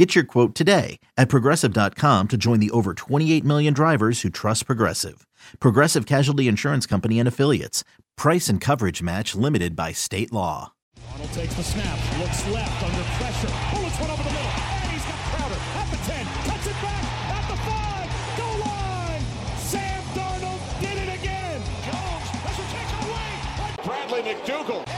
Get your quote today at progressive.com to join the over 28 million drivers who trust Progressive. Progressive Casualty Insurance Company and Affiliates. Price and coverage match limited by state law. Arnold takes the snap, looks left under pressure, bullets one over the middle, and he's got Crowder at the 10, cuts it back at the 5, goal line! Sam Darnold did it again! Jones, pressure taken away Bradley McDougald.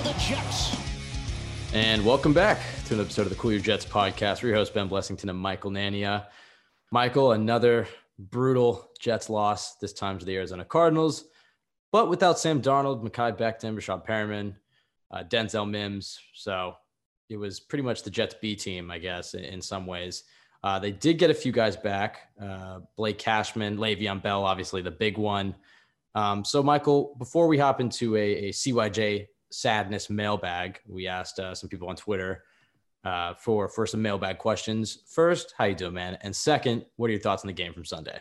For the Jets! And welcome back to an episode of the Cool Your Jets podcast. We're your host, Ben Blessington and Michael Nania. Michael, another brutal Jets loss, this time to the Arizona Cardinals, but without Sam Darnold, Mekhi Becton, Breshad Perriman, uh, Denzel Mims. So it was pretty much the Jets B team, I guess, in, in some ways. Uh, they did get a few guys back uh, Blake Cashman, Le'Veon Bell, obviously the big one. Um, so, Michael, before we hop into a, a CYJ sadness mailbag. We asked uh, some people on Twitter uh, for for some mailbag questions. First, how you doing, man? And second, what are your thoughts on the game from Sunday?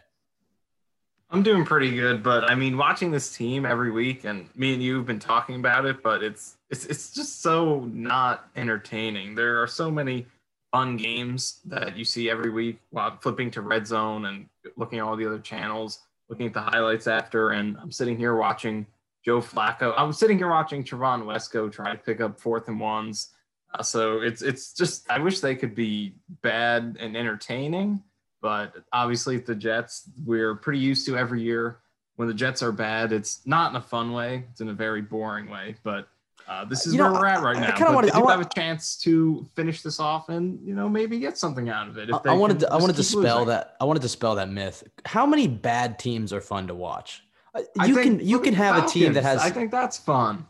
I'm doing pretty good, but I mean, watching this team every week, and me and you have been talking about it, but it's it's it's just so not entertaining. There are so many fun games that you see every week while flipping to Red Zone and looking at all the other channels, looking at the highlights after, and I'm sitting here watching Joe Flacco. I was sitting here watching Trevon Wesco try to pick up fourth and ones. Uh, so it's it's just I wish they could be bad and entertaining, but obviously the Jets we're pretty used to every year when the Jets are bad. It's not in a fun way; it's in a very boring way. But uh, this is You where know, we're at right I- I kinda But wanted- they I want- have a chance to finish this off and you know maybe get something out of it. If I, they I wanted to, I wanted to spell losing. that. I wanted to spell that myth. How many bad teams are fun to watch? You think- can you can have a team that has. I think that's fun.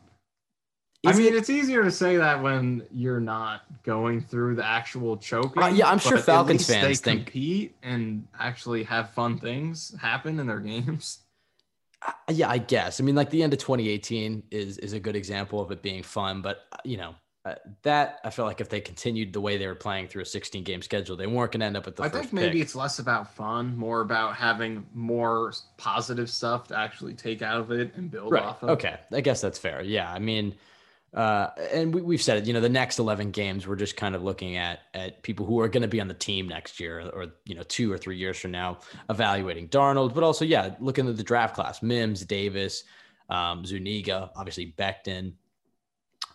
I mean, it- it's easier to say that when you're not going through the actual choking. Uh, yeah, I'm sure Falcons fans they think- compete and actually have fun things happen in their games. Uh, yeah, I guess. I mean, like the end of 2018 is is a good example of it being fun, but uh, you know. Uh, that I feel like if they continued the way they were playing through a 16 game schedule, they weren't going to end up with the I first think maybe pick. it's less about fun, more about having more positive stuff to actually take out of it and build right. off of. Okay, I guess that's fair. Yeah, I mean, uh, and we, we've said it. You know, the next 11 games, we're just kind of looking at at people who are going to be on the team next year, or you know, two or three years from now, evaluating Darnold, but also yeah, looking at the draft class: Mims, Davis, um, Zuniga, obviously Becton.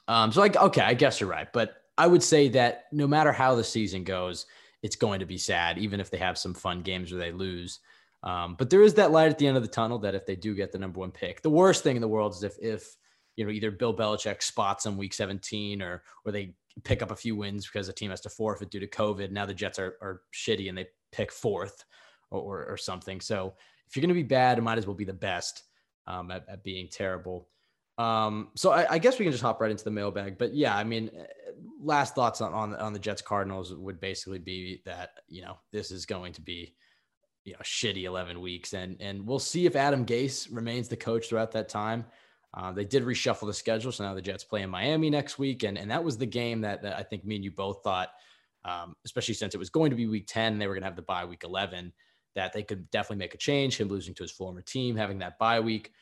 Um, so like, okay, I guess you're right, but I would say that no matter how the season goes, it's going to be sad, even if they have some fun games where they lose. Um, but there is that light at the end of the tunnel that if they do get the number one pick, the worst thing in the world is if if you know either Bill Belichick spots them week 17 or or they pick up a few wins because the team has to forfeit due to COVID. Now the Jets are are shitty and they pick fourth or or, or something. So if you're going to be bad, it might as well be the best um, at, at being terrible. Um, so I, I guess we can just hop right into the mailbag. But yeah, I mean, uh, last thoughts on on, on the Jets Cardinals would basically be that you know this is going to be you know shitty 11 weeks and and we'll see if adam gase remains the coach throughout that time uh, they did reshuffle the schedule so now the jets play in miami next week and and that was the game that, that i think me and you both thought um, especially since it was going to be week 10 they were going to have the bye week 11 that they could definitely make a change him losing to his former team having that bye week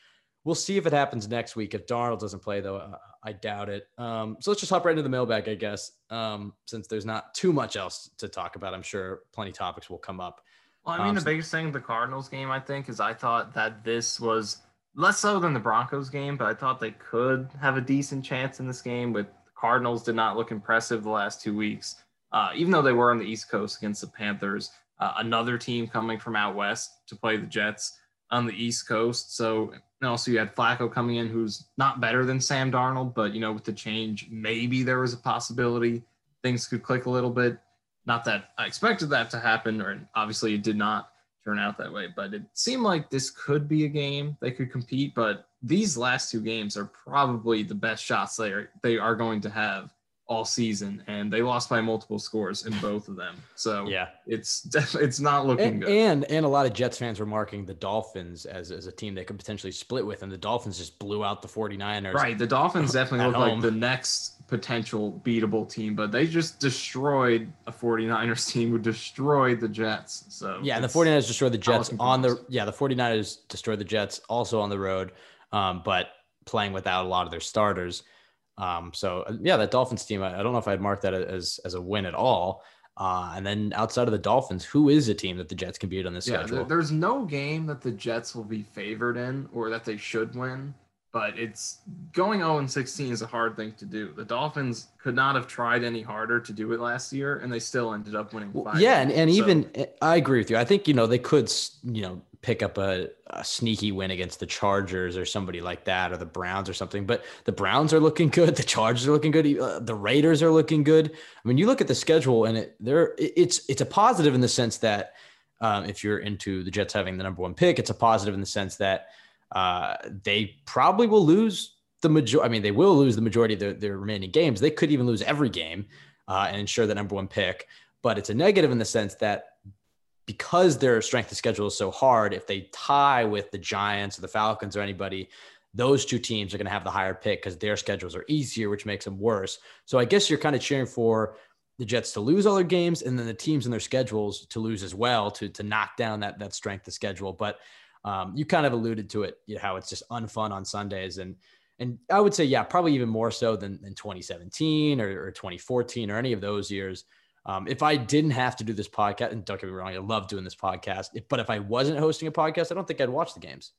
we'll see if it happens next week if darnold doesn't play though uh, i doubt it um, so let's just hop right into the mailbag i guess um, since there's not too much else to talk about i'm sure plenty of topics will come up Well, I mean, Um, the biggest thing the Cardinals game, I think, is I thought that this was less so than the Broncos game, but I thought they could have a decent chance in this game. With the Cardinals did not look impressive the last two weeks, uh, even though they were on the East Coast against the Panthers. Uh, another team coming from out west to play the Jets on the East Coast. So and also you had Flacco coming in, who's not better than Sam Darnold, but you know with the change, maybe there was a possibility things could click a little bit. Not that I expected that to happen, or obviously it did not turn out that way, but it seemed like this could be a game they could compete. But these last two games are probably the best shots they are they are going to have all season, and they lost by multiple scores in both of them. So Yeah. it's definitely it's not looking And, good. and and a lot of Jets fans were marking the Dolphins as, as a team they could potentially split with, and the Dolphins just blew out the 49ers. Right. The Dolphins definitely At look like the next potential beatable team, but they just destroyed a 49ers team who destroyed the Jets. So Yeah, and the 49ers destroyed the Jets on the yeah, the 49ers destroyed the Jets also on the road, um, but playing without a lot of their starters. Um, so uh, yeah, that Dolphins team, I, I don't know if I'd mark that as as a win at all. Uh, and then outside of the Dolphins, who is a team that the Jets can beat on this Yeah, schedule? there- there's no game that the Jets will be favored in or that they should win, but it's going 0 and 16 is a hard thing to do. The Dolphins could not have tried any harder to do it last year, and they still ended up winning Well, yeah, and, and So- even eh, I agree with you. I think you know they could you know pick up a, a sneaky win against the Chargers or somebody like that, or the Browns or something. But the Browns are looking good. The Chargers are looking good. Uh, the Raiders are looking good. I mean, you look at the schedule, and it there it- it's it's a positive in the sense that um, if you're into the Jets having the number one pick, it's a positive in the sense that uh, they probably will lose the majority. I mean, they will lose the majority of their, their remaining games. They could even lose every game uh, and ensure the number one pick. But it's a negative in the sense that because their strength of schedule is so hard, if they tie with the Giants or the Falcons or anybody, those two teams are going to have the higher pick because their schedules are easier, which makes them worse. So I guess you're kind of cheering for the Jets to lose all their games and then the teams in their schedules to lose as well to to knock down that that strength of schedule. But um, you kind of alluded to it, you know, how it's just unfun on Sundays and and I would say, yeah, probably even more so than, than 2017 or, or 2014 or any of those years. Um, if I didn't have to do this podcast, and don't get me wrong, I love doing this podcast, if, but if I wasn't hosting a podcast, I don't think I'd watch the games.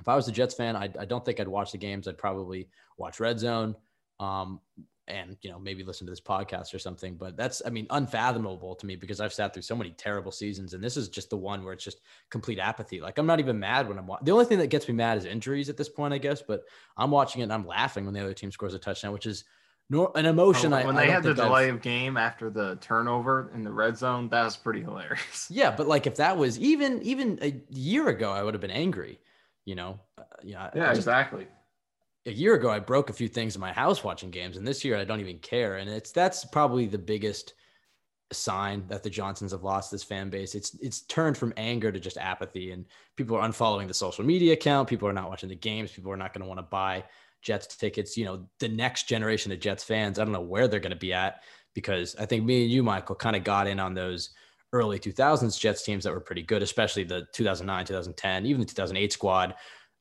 If I was a Jets fan, I, I don't think I'd watch the games. I'd probably watch Red Zone, um, and you know maybe listen to this podcast or something. But that's, I mean, unfathomable to me because I've sat through so many terrible seasons, and this is just the one where it's just complete apathy. Like I'm not even mad when I'm watching. The only thing that gets me mad is injuries at this point, I guess. But I'm watching it and I'm laughing when the other team scores a touchdown, which is nor an emotion. Oh, when I they don't had the think I've- delay of game after the turnover in the red zone, that was pretty hilarious. Yeah, but like if that was even even a year ago, I would have been angry. You know, uh, I Yeah, just- exactly. a year ago I broke a few things in my house watching games, and this year I don't even care. And it's that's probably the biggest sign that the Johnsons have lost this fan base. It's it's turned from anger to just apathy, and people are unfollowing the social media account. People are not watching the games. People are not going to want to buy Jets tickets. You know, the next generation of Jets fans, I don't know where they're going to be at because I think me and you, Michael, kind of got in on those early 2000s Jets teams that were pretty good, especially the 2009, 2010, even the 2008 squad.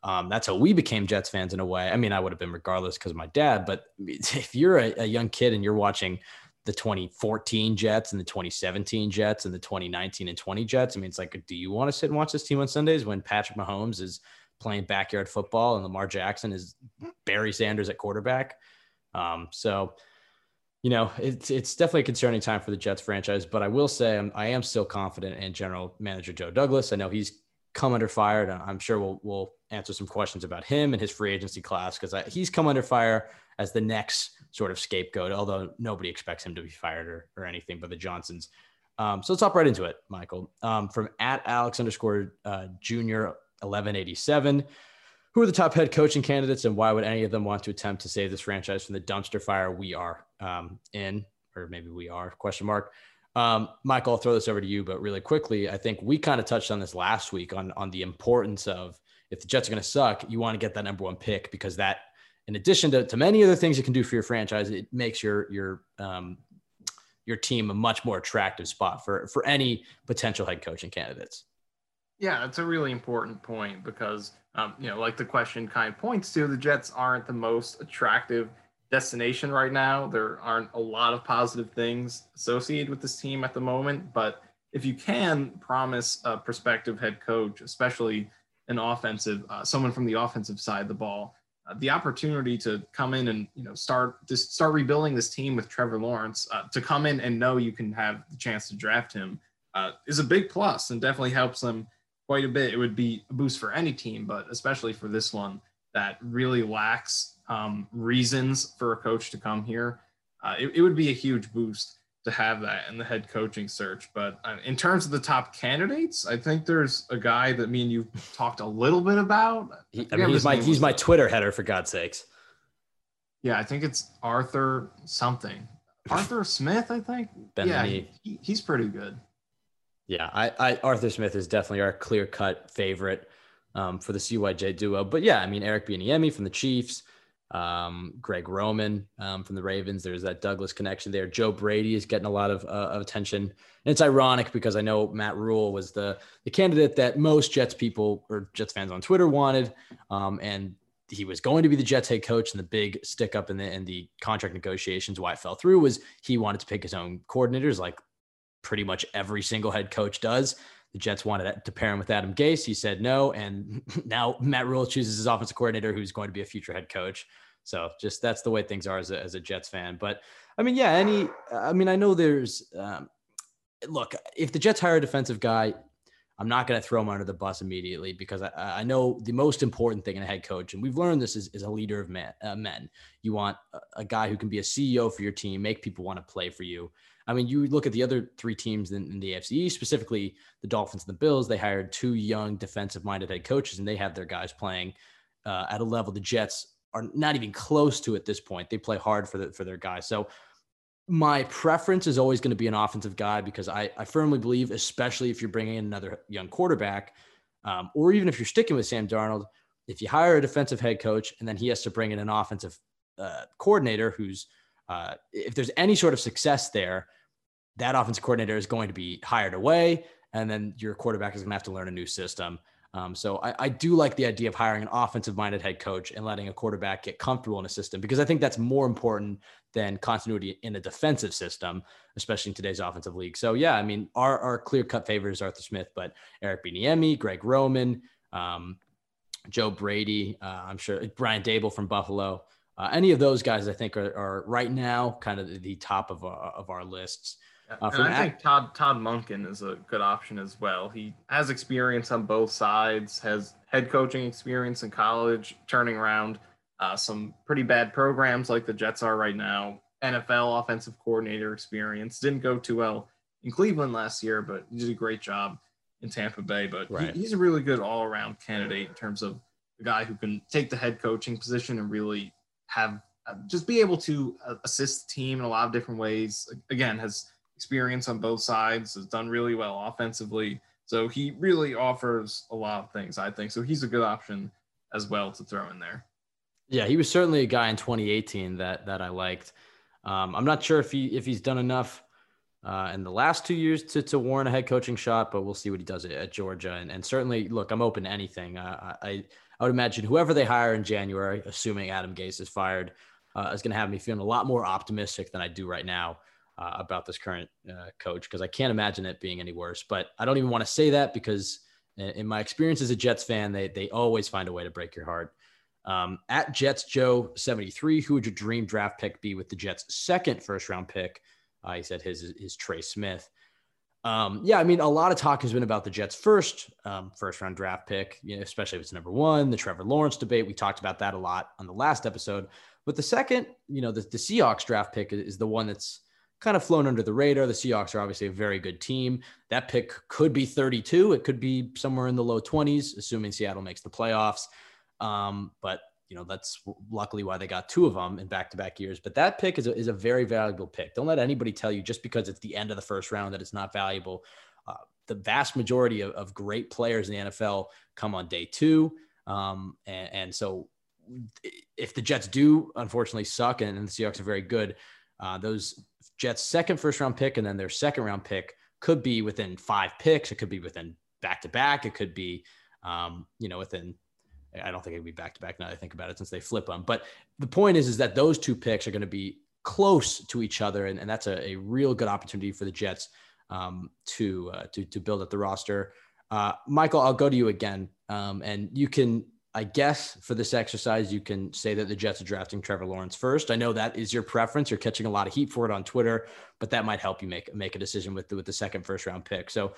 Um, that's how we became Jets fans in a way. I mean, I would have been regardless because of my dad, but if you're a, a young kid and you're watching the 2014 Jets and the 2017 Jets and the 2019 and 20 Jets, I mean, it's like, do you want to sit and watch this team on Sundays when Patrick Mahomes is playing backyard football and Lamar Jackson is Barry Sanders at quarterback? Um, so, you know, it's it's definitely a concerning time for the Jets franchise. But I will say I'm, I am still confident in General Manager Joe Douglas. I know he's come under fire, and I'm sure we'll we'll answer some questions about him and his free agency class because he's come under fire as the next sort of scapegoat. Although nobody expects him to be fired or, or anything but the Johnsons. Um, so let's hop right into it, Michael. Um, from at Alex underscore uh, Junior 1187. Who are the top head coaching candidates, and why would any of them want to attempt to save this franchise from the dumpster fire we are um, in, or maybe we are? Question mark. Um, Michael, I'll throw this over to you, but really quickly, I think we kind of touched on this last week on on the importance of if the Jets are going to suck, you want to get that number one pick because that, in addition to, to many other things you can do for your franchise, it makes your your um, your team a much more attractive spot for for any potential head coaching candidates. Yeah, that's a really important point because, um, you know, like the question kind of points to, the Jets aren't the most attractive destination right now. There aren't a lot of positive things associated with this team at the moment. But if you can promise a prospective head coach, especially an offensive, uh, someone from the offensive side of the ball, uh, the opportunity to come in and you know start just start rebuilding this team with Trevor Lawrence, uh, to come in and know you can have the chance to draft him uh, is a big plus and definitely helps them quite a bit. It would be a boost for any team, but especially for this one that really lacks um, reasons for a coach to come here. Uh, it, it would be a huge boost. to have that in the head coaching search. But uh, in terms of the top candidates, I think there's a guy that me and you talked a little bit about. He, I mean, he's my he's my Twitter header for God's sakes. Yeah, I think it's Arthur something. Arthur Smith, I think. Ben yeah, he, he's pretty good. Yeah, I, I Arthur Smith is definitely our clear cut favorite um, for the CYJ duo. But yeah, I mean Eric Bieniemy from the Chiefs, um, Greg Roman um, from the Ravens. There's that Douglas connection there. Joe Brady is getting a lot of, uh, of attention, and it's ironic because I know Matt Rhule was the the candidate that most Jets people or Jets fans on Twitter wanted, um, and he was going to be the Jets head coach. And the big stick up in the in the contract negotiations, why it fell through, was he wanted to pick his own coordinators, like pretty much every single head coach does. The Jets wanted to pair him with Adam Gase. He said no. And now Matt Rhule chooses his offensive coordinator, who's going to be a future head coach. So just that's the way things are as a, as a Jets fan. But I mean, yeah, any, I mean, I know there's, um, look, if the Jets hire a defensive guy, I'm not going to throw him under the bus immediately because I, I, know the most important thing in a head coach, and we've learned this is, is a leader of men, uh, men. You want a, a, guy who can be a CEO for your team, make people want to play for you. I mean, you look at the other three teams in, in the AFC, specifically the Dolphins and the Bills. They hired two young defensive-minded head coaches, and they have their guys playing uh, at a level the Jets are not even close to at this point. They play hard for the, for their guys. So my preference is always going to be an offensive guy because I, I firmly believe, especially if you're bringing in another young quarterback, um, or even if you're sticking with Sam Darnold, if you hire a defensive head coach and then he has to bring in an offensive uh, coordinator who's uh, if there's any sort of success there, that offensive coordinator is going to be hired away, and then your quarterback is going to have to learn a new system. Um, so I, I, do like the idea of hiring an offensive-minded head coach and letting a quarterback get comfortable in a system because I think that's more important than continuity in a defensive system, especially in today's offensive league. So yeah, I mean, our, our clear-cut favorite is Arthur Smith, but Eric Bieniemy, Greg Roman, um, Joe Brady, uh, I'm sure Brian Daboll from Buffalo. Uh, any of those guys, I think, are, are right now kind of the top of our, of our lists. Uh, and I think Todd Todd Monken is a good option as well. He has experience on both sides, has head coaching experience in college, turning around uh, some pretty bad programs like the Jets are right now. NFL offensive coordinator experience didn't go too well in Cleveland last year, but he did a great job in Tampa Bay. But right. he, he's a really good all around candidate in terms of a guy who can take the head coaching position and really have uh, just be able to uh, assist the team in a lot of different ways. Again, has experience on both sides, has done really well offensively. So he really offers a lot of things, I think. So he's a good option as well to throw in there. Yeah, he was certainly a guy in 2018 that that I liked. Um, I'm not sure if he if he's done enough uh, in the last two years to, to warrant a head coaching shot, but we'll see what he does at, Georgia. And, and certainly, look, I'm open to anything. Uh, I I would imagine whoever they hire in January, assuming Adam Gase is fired, uh, is going to have me feeling a lot more optimistic than I do right now uh, about this current uh, coach because I can't imagine it being any worse. But I don't even want to say that because in my experience as a Jets fan, they they always find a way to break your heart. Um, at Jets Joe 73, who would your dream draft pick be with the Jets' second first round pick? Uh, he said his is Trey Smith. Um, yeah, I mean, a lot of talk has been about the Jets' first um, first round draft pick, you know, especially if it's number one. The Trevor Lawrence debate, we talked about that a lot on the last episode. But the second, you know, the, the Seahawks draft pick is the one that's kind of flown under the radar. The Seahawks are obviously a very good team. That pick could be 32. It could be somewhere in the low 20s, assuming Seattle makes the playoffs. Um, but you know that's luckily why they got two of them in back-to-back years. But that pick is a, is a very valuable pick. Don't let anybody tell you just because it's the end of the first round that it's not valuable. Uh, the vast majority of, of, great players in the NFL come on day two, um, and, and, so if the Jets do unfortunately suck and, and the Seahawks are very good, uh, those Jets' second first round pick and then their second round pick could be within five picks. It could be within back to back. It could be, um, you know, within. I don't think it would be back to back now. I think about it since they flip them. But the point is, is that those two picks are going to be close to each other, and, and that's a, a real good opportunity for the Jets um, to uh, to to build up the roster. Uh, Michael, I'll go to you again, um, and you can I guess for this exercise, you can say that the Jets are drafting Trevor Lawrence first. I know that is your preference. You're catching a lot of heat for it on Twitter, but that might help you make make a decision with the, with the second first round pick. So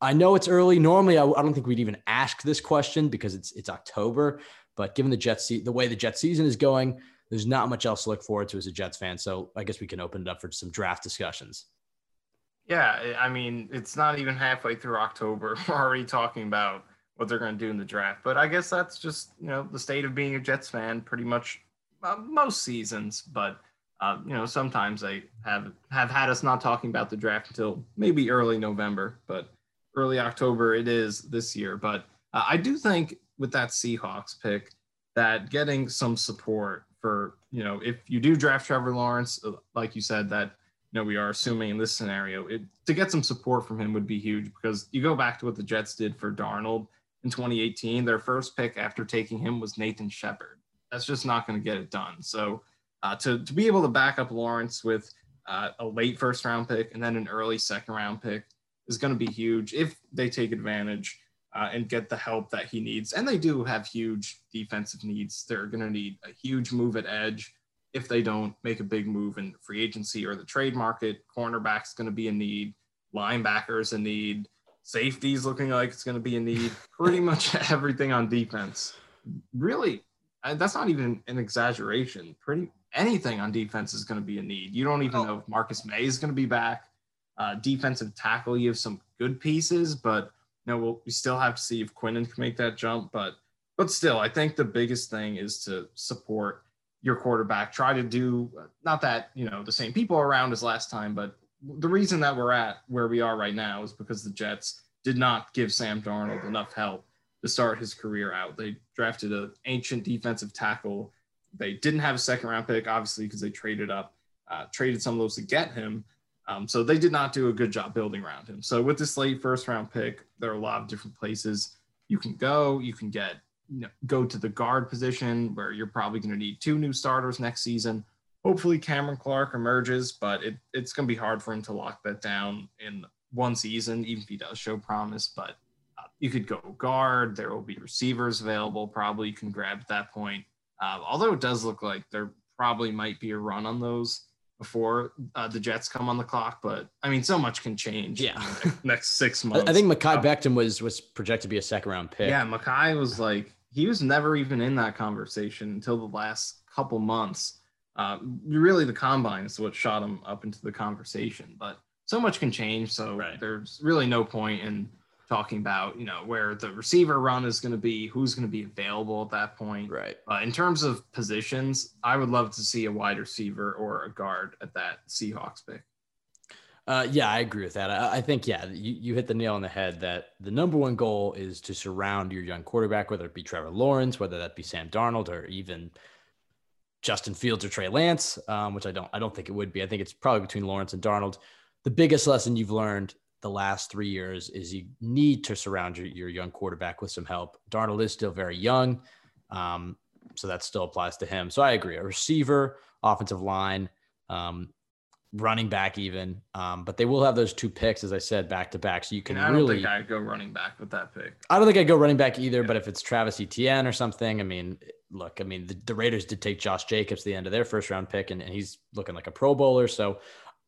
I know it's early. Normally, I, I don't think we'd even ask this question because it's it's October. But given the Jets the way the Jets season is going, there's not much else to look forward to as a Jets fan. So I guess we can open it up for some draft discussions. Yeah, I mean, it's not even halfway through October. We're already talking about what they're going to do in the draft. But I guess that's just you know the state of being a Jets fan, pretty much uh, most seasons. But uh, you know sometimes they have have had us not talking about the draft until maybe early November, but early October it is this year. But uh, I do think with that Seahawks pick that getting some support for you know if you do draft Trevor Lawrence, uh, like you said that you know we are assuming in this scenario, it, to get some support from him would be huge because you go back to what the Jets did for Darnold in 2018. Their first pick after taking him was Nathan Shepherd. That's just not going to get it done. So uh, to, to be able to back up Lawrence with uh, a late first round pick and then an early second round pick is going to be huge if they take advantage uh, and get the help that he needs. And they do have huge defensive needs. They're going to need a huge move at edge if they don't make a big move in free agency or the trade market. Cornerback's going to be a need, linebackers a need, Safety's looking like it's going to be a need. Pretty much everything on defense. Really, uh, that's not even an exaggeration. Pretty anything on defense is going to be a need. You don't even oh. know if Marcus Maye is going to be back. Uh, defensive tackle, you have some good pieces, but you know, we'll, we still have to see if Quinnen can make that jump. But but still, I think the biggest thing is to support your quarterback. Try to do not that you know the same people around as last time, but the reason that we're at where we are right now is because the Jets did not give Sam Darnold enough help to start his career out. They drafted an ancient defensive tackle. They didn't have a second round pick, obviously, because they traded up, uh, traded some of those to get him. Um, so they did not do a good job building around him. So with this late first round pick, there are a lot of different places you can go. You can get you know, go to the guard position where you're probably going to need two new starters next season hopefully Cameron Clark emerges, but it, it's going to be hard for him to lock that down in one season, even if he does show promise. But uh, you could go guard. There will be receivers available. Probably you can grab at that point. Uh, although it does look like there probably might be a run on those before uh, the Jets come on the clock. But I mean, so much can change. Yeah, next six months. I think Mekhi um, Becton was was projected to be a second round pick. Yeah, Mekhi was like he was never even in that conversation until the last couple months uh, really the combine is what shot him up into the conversation. But so much can change, so right. there's really no point in talking about you know where the receiver run is going to be, who's going to be available at that point. Right. Uh, in terms of positions, I would love to see a wide receiver or a guard at that Seahawks pick. Uh, yeah, I agree with that. I, I, think, yeah, you, you hit the nail on the head that the number one goal is to surround your young quarterback, whether it be Trevor Lawrence, whether that be Sam Darnold, or even Justin Fields or Trey Lance, um, which I don't I don't think it would be. I think it's probably between Lawrence and Darnold. The biggest lesson you've learned the last three years is you need to surround your, your young quarterback with some help. Darnold is still very young, um, so that still applies to him. So I agree. A receiver, offensive line, um, running back, even. Um, but they will have those two picks, as I said, back to back. So you can I don't think I'd go running back with that pick. I don't think I'd go running back either. Yeah. But if it's Travis Etienne or something, I mean, look, I mean, the, the, Raiders did take Josh Jacobs the end of their first round pick, and, and he's looking like a Pro Bowler. So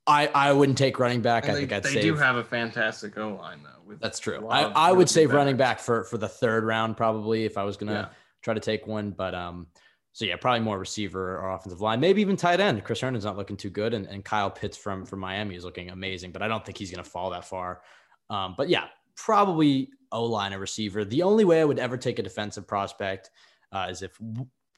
I, I wouldn't take running back. And I they, think I'd say they save. do have a fantastic O line though. That's true. I, I would save running back for for the third round probably if I was gonna yeah. try to take one. But um, so yeah, probably more receiver or offensive line, maybe even tight end. Chris Herndon's not looking too good, and, and Kyle Pitts from from Miami is looking amazing, but I don't think he's gonna fall that far. Um, but yeah, probably O line a receiver. The only way I would ever take a defensive prospect uh, is if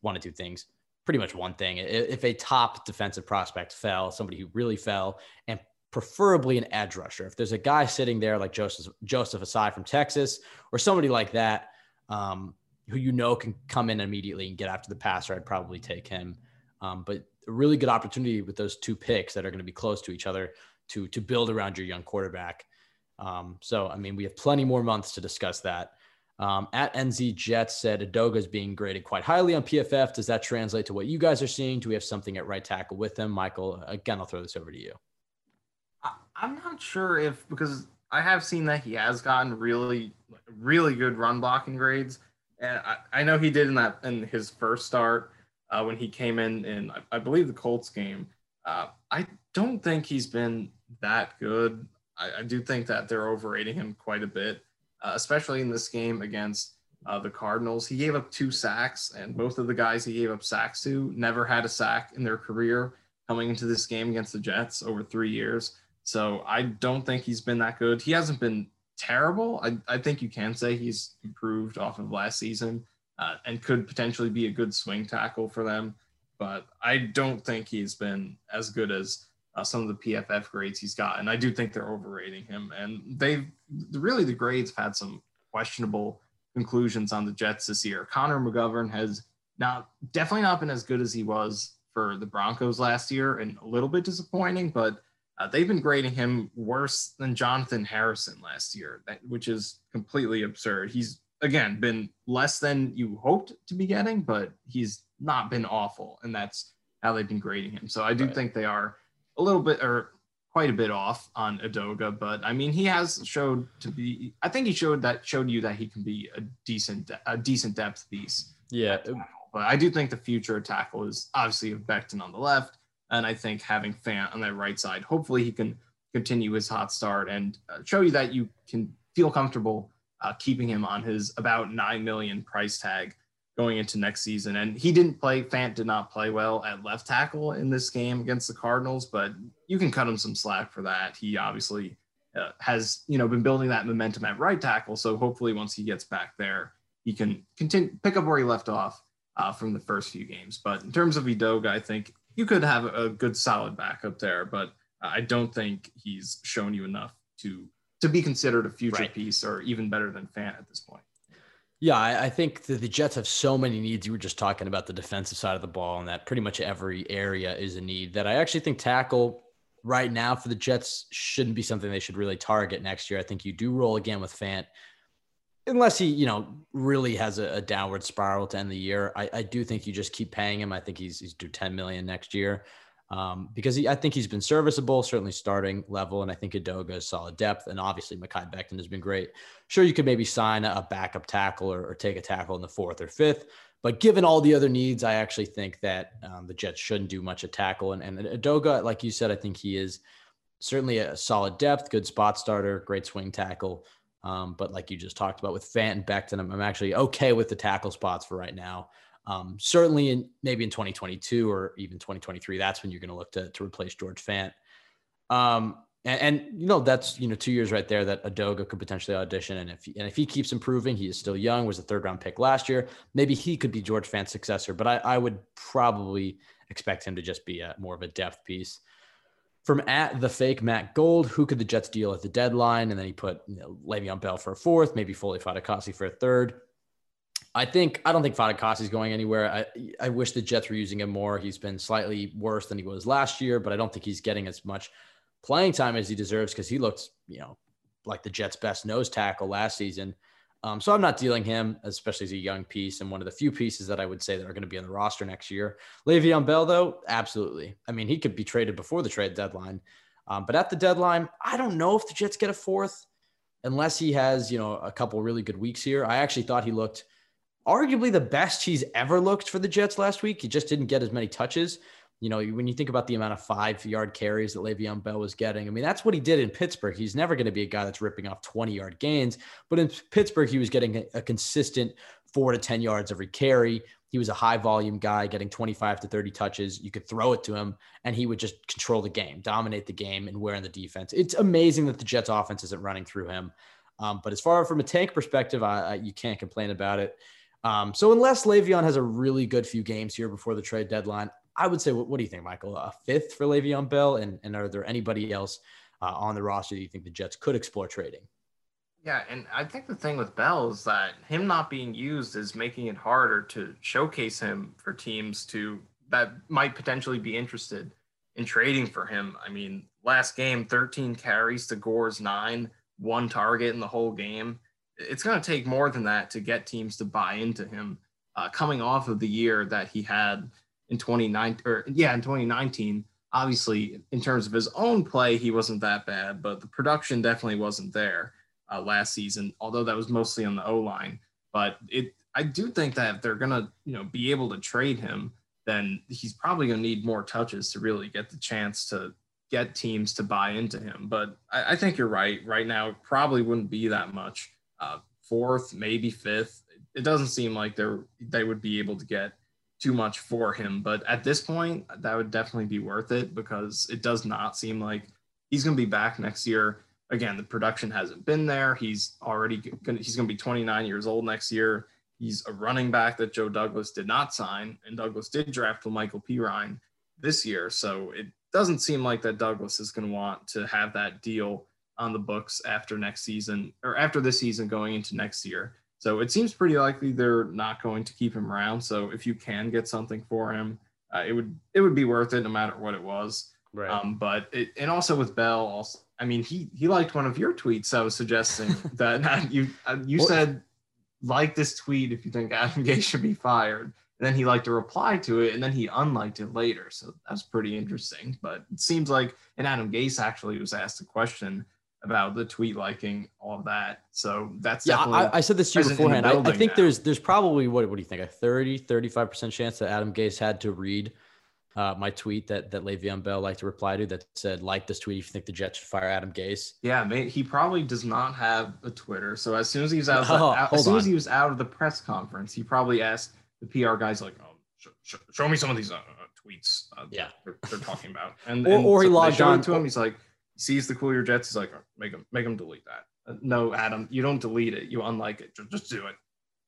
one of two things. Pretty much one thing. If a top defensive prospect fell, somebody who really fell, and preferably an edge rusher. If there's a guy sitting there like Joseph Joseph Ossai from Texas, or somebody like that, um, who you know can come in immediately and get after the passer, I'd probably take him. Um, but a really good opportunity with those two picks that are going to be close to each other to to build around your young quarterback. Um, so I mean, we have plenty more months to discuss that. Um, at NZ Jets said Edoga is being graded quite highly on PFF. Does that translate to what you guys are seeing? Do we have something at right tackle with him? Michael, again, I'll throw this over to you. I'm not sure if because I have seen that he has gotten really, really good run blocking grades, and I, I know he did in that in his first start uh, when he came in in I, I believe the Colts game. Uh, I don't think he's been that good. I, I do think that they're overrating him quite a bit uh, especially in this game against uh, the Cardinals. He gave up two sacks, and both of the guys he gave up sacks to never had a sack in their career coming into this game against the Jets over three years. So I don't think he's been that good. He hasn't been terrible. I, I think you can say he's improved off of last season uh, and could potentially be a good swing tackle for them. But I don't think he's been as good as uh, some of the PFF grades he's gotten. I do think they're overrating him. And they've really, the grades have had some questionable conclusions on the Jets this year. Connor McGovern has not definitely not been as good as he was for the Broncos last year and a little bit disappointing, but uh, they've been grading him worse than Jonathan Harrison last year, which is completely absurd. He's again been less than you hoped to be getting, but he's not been awful, and that's how they've been grading him. So I do right. think they are a little bit or quite a bit off on Edoga, but I mean he has showed to be. I think he showed that showed you that he can be a decent a decent depth piece. Yeah, but I do think the future tackle is obviously of Becton on the left and I think having Fant on that right side, hopefully he can continue his hot start and uh, show you that you can feel comfortable uh, keeping him on his about 9 million price tag going into next season. And he didn't play, Fant did not play well at left tackle in this game against the Cardinals, but you can cut him some slack for that. He obviously uh, has, you know, been building that momentum at right tackle. So hopefully once he gets back there, he can continue, pick up where he left off uh, from the first few games. But in terms of Edoga, I think you could have a good solid backup there, but I don't think he's shown you enough to to be considered a future right. piece or even better than Fant at this point. Yeah, I, I think the Jets have so many needs. You were just talking about the defensive side of the ball, and that pretty much every area is a need. That I actually think tackle right now for the Jets shouldn't be something they should really target next year. I think you do roll again with Fant unless he, you know, really has a, a, downward spiral to end the year, I, I, do think you just keep paying him. I think he's he's due 10 million next year. Um, because he, I think he's been serviceable, certainly starting level, and I think Edoga is solid depth, and obviously Mekhi Becton has been great. Sure, you could maybe sign a backup tackle or, or, take a tackle in the fourth or fifth, but given all the other needs, I actually think that um, the Jets shouldn't do much at tackle. And, and Edoga, like you said, I think he is certainly a solid depth, good spot starter, great swing tackle. Um, but like you just talked about with Fant and Becton, I'm, I'm actually okay with the tackle spots for right now. Um, certainly in maybe in 2022 or even 2023, that's when you're going to look to, replace George Fant. Um, and, and, you know, that's, you know, two years right there that Edoga could potentially audition. And if, and if he keeps improving, he is still young, was a third round pick last year. Maybe he could be George Fant's successor, but I, I would probably expect him to just be a, more of a depth piece from at the fake Matt Gold, who could the Jets deal at the deadline? And then he put you know, Le'Veon Bell for a fourth, maybe Foley Fatukasi for a third. I think I don't think Fatukasi is going anywhere. I I wish the Jets were using him more. He's been slightly worse than he was last year, but I don't think he's getting as much playing time as he deserves because he looked, you know, like the Jets' best nose tackle last season. Um, so I'm not dealing him, especially as a young piece and one of the few pieces that I would say that are going to be on the roster next year. Le'Veon Bell, though, absolutely. I mean, he could be traded before the trade deadline, um, but at the deadline, I don't know if the Jets get a fourth unless he has, you know, a couple really good weeks here. I actually thought he looked arguably the best he's ever looked for the Jets last week. He just didn't get as many touches you know, when you think about the amount of five yard carries that Le'Veon Bell was getting, I mean, that's what he did in Pittsburgh. He's never going to be a guy that's ripping off 20 yard gains, but in Pittsburgh, he was getting a, consistent four to 10 yards every carry. He was a high volume guy getting 25 to 30 touches. You could throw it to him and he would just control the game, dominate the game, and wear in the defense. It's amazing that the Jets offense isn't running through him. Um, but as far from a tank perspective, I, I, you can't complain about it. Um, so unless Le'Veon has a really good few games here before the trade deadline, I would say, what, what do you think, Michael? A fifth for Le'Veon Bell, and and are there anybody else uh, on the roster that you think the Jets could explore trading? Yeah, and I think the thing with Bell is that him not being used is making it harder to showcase him for teams to that might potentially be interested in trading for him. I mean, last game, 13 carries to Gore's nine, one target in the whole game. It's going to take more than that to get teams to buy into him. Uh, coming off of the year that he had in 2019 or yeah in 2019 obviously in terms of his own play he wasn't that bad but the production definitely wasn't there uh, last season although that was mostly on the o line but it i do think that if they're gonna you know be able to trade him then he's probably gonna need more touches to really get the chance to get teams to buy into him. But i, I think you're right. Right now probably wouldn't be that much uh, fourth maybe fifth it doesn't seem like they're they would be able to get too much for him. But at this point, that would definitely be worth it because it does not seem like he's going to be back next year. Again, the production hasn't been there. He's already to, he's going to be 29 years old next year. He's a running back that Joe Douglas did not sign, and Douglas did draft La'Mical Perine this year. So it doesn't seem like that Douglas is going to want to have that deal on the books after next season or after this season going into next year. So it seems pretty likely they're not going to keep him around. So if you can get something for him, uh, it would it would be worth it no matter what it was. Right. Um, but it, and also with Bell, also, I mean, he he liked one of your tweets. I was suggesting that you uh, you What? said like this tweet if you think Adam Gay should be fired. And then he liked to reply to it, and then he unliked it later. So that's pretty interesting. But it seems like, and Adam Gase actually was asked a question about the tweet liking all of that. So that's yeah, definitely I, I said this to you present in the beforehand. I, I think now. there's there's probably what what do you think a 30 35% chance that Adam Gase had to read uh, my tweet that that Le'Veon Bell liked to reply to that said like this tweet if you think the Jets should fire Adam Gase. Yeah, man, he probably does not have a Twitter. So as soon as he was out, of the, Oh, out- as soon as he was out of the press conference, he probably asked the PR guys like, "Oh, sh- sh- show me some of these uh, uh, tweets." Uh, Yeah. they're, they're talking about. And Or- and or he so logged on- to him. He's like, sees the cool your Jets. He's like, "Oh, make him make him delete that. Uh, no, Adam, you don't delete it. You unlike it. Just, just do it.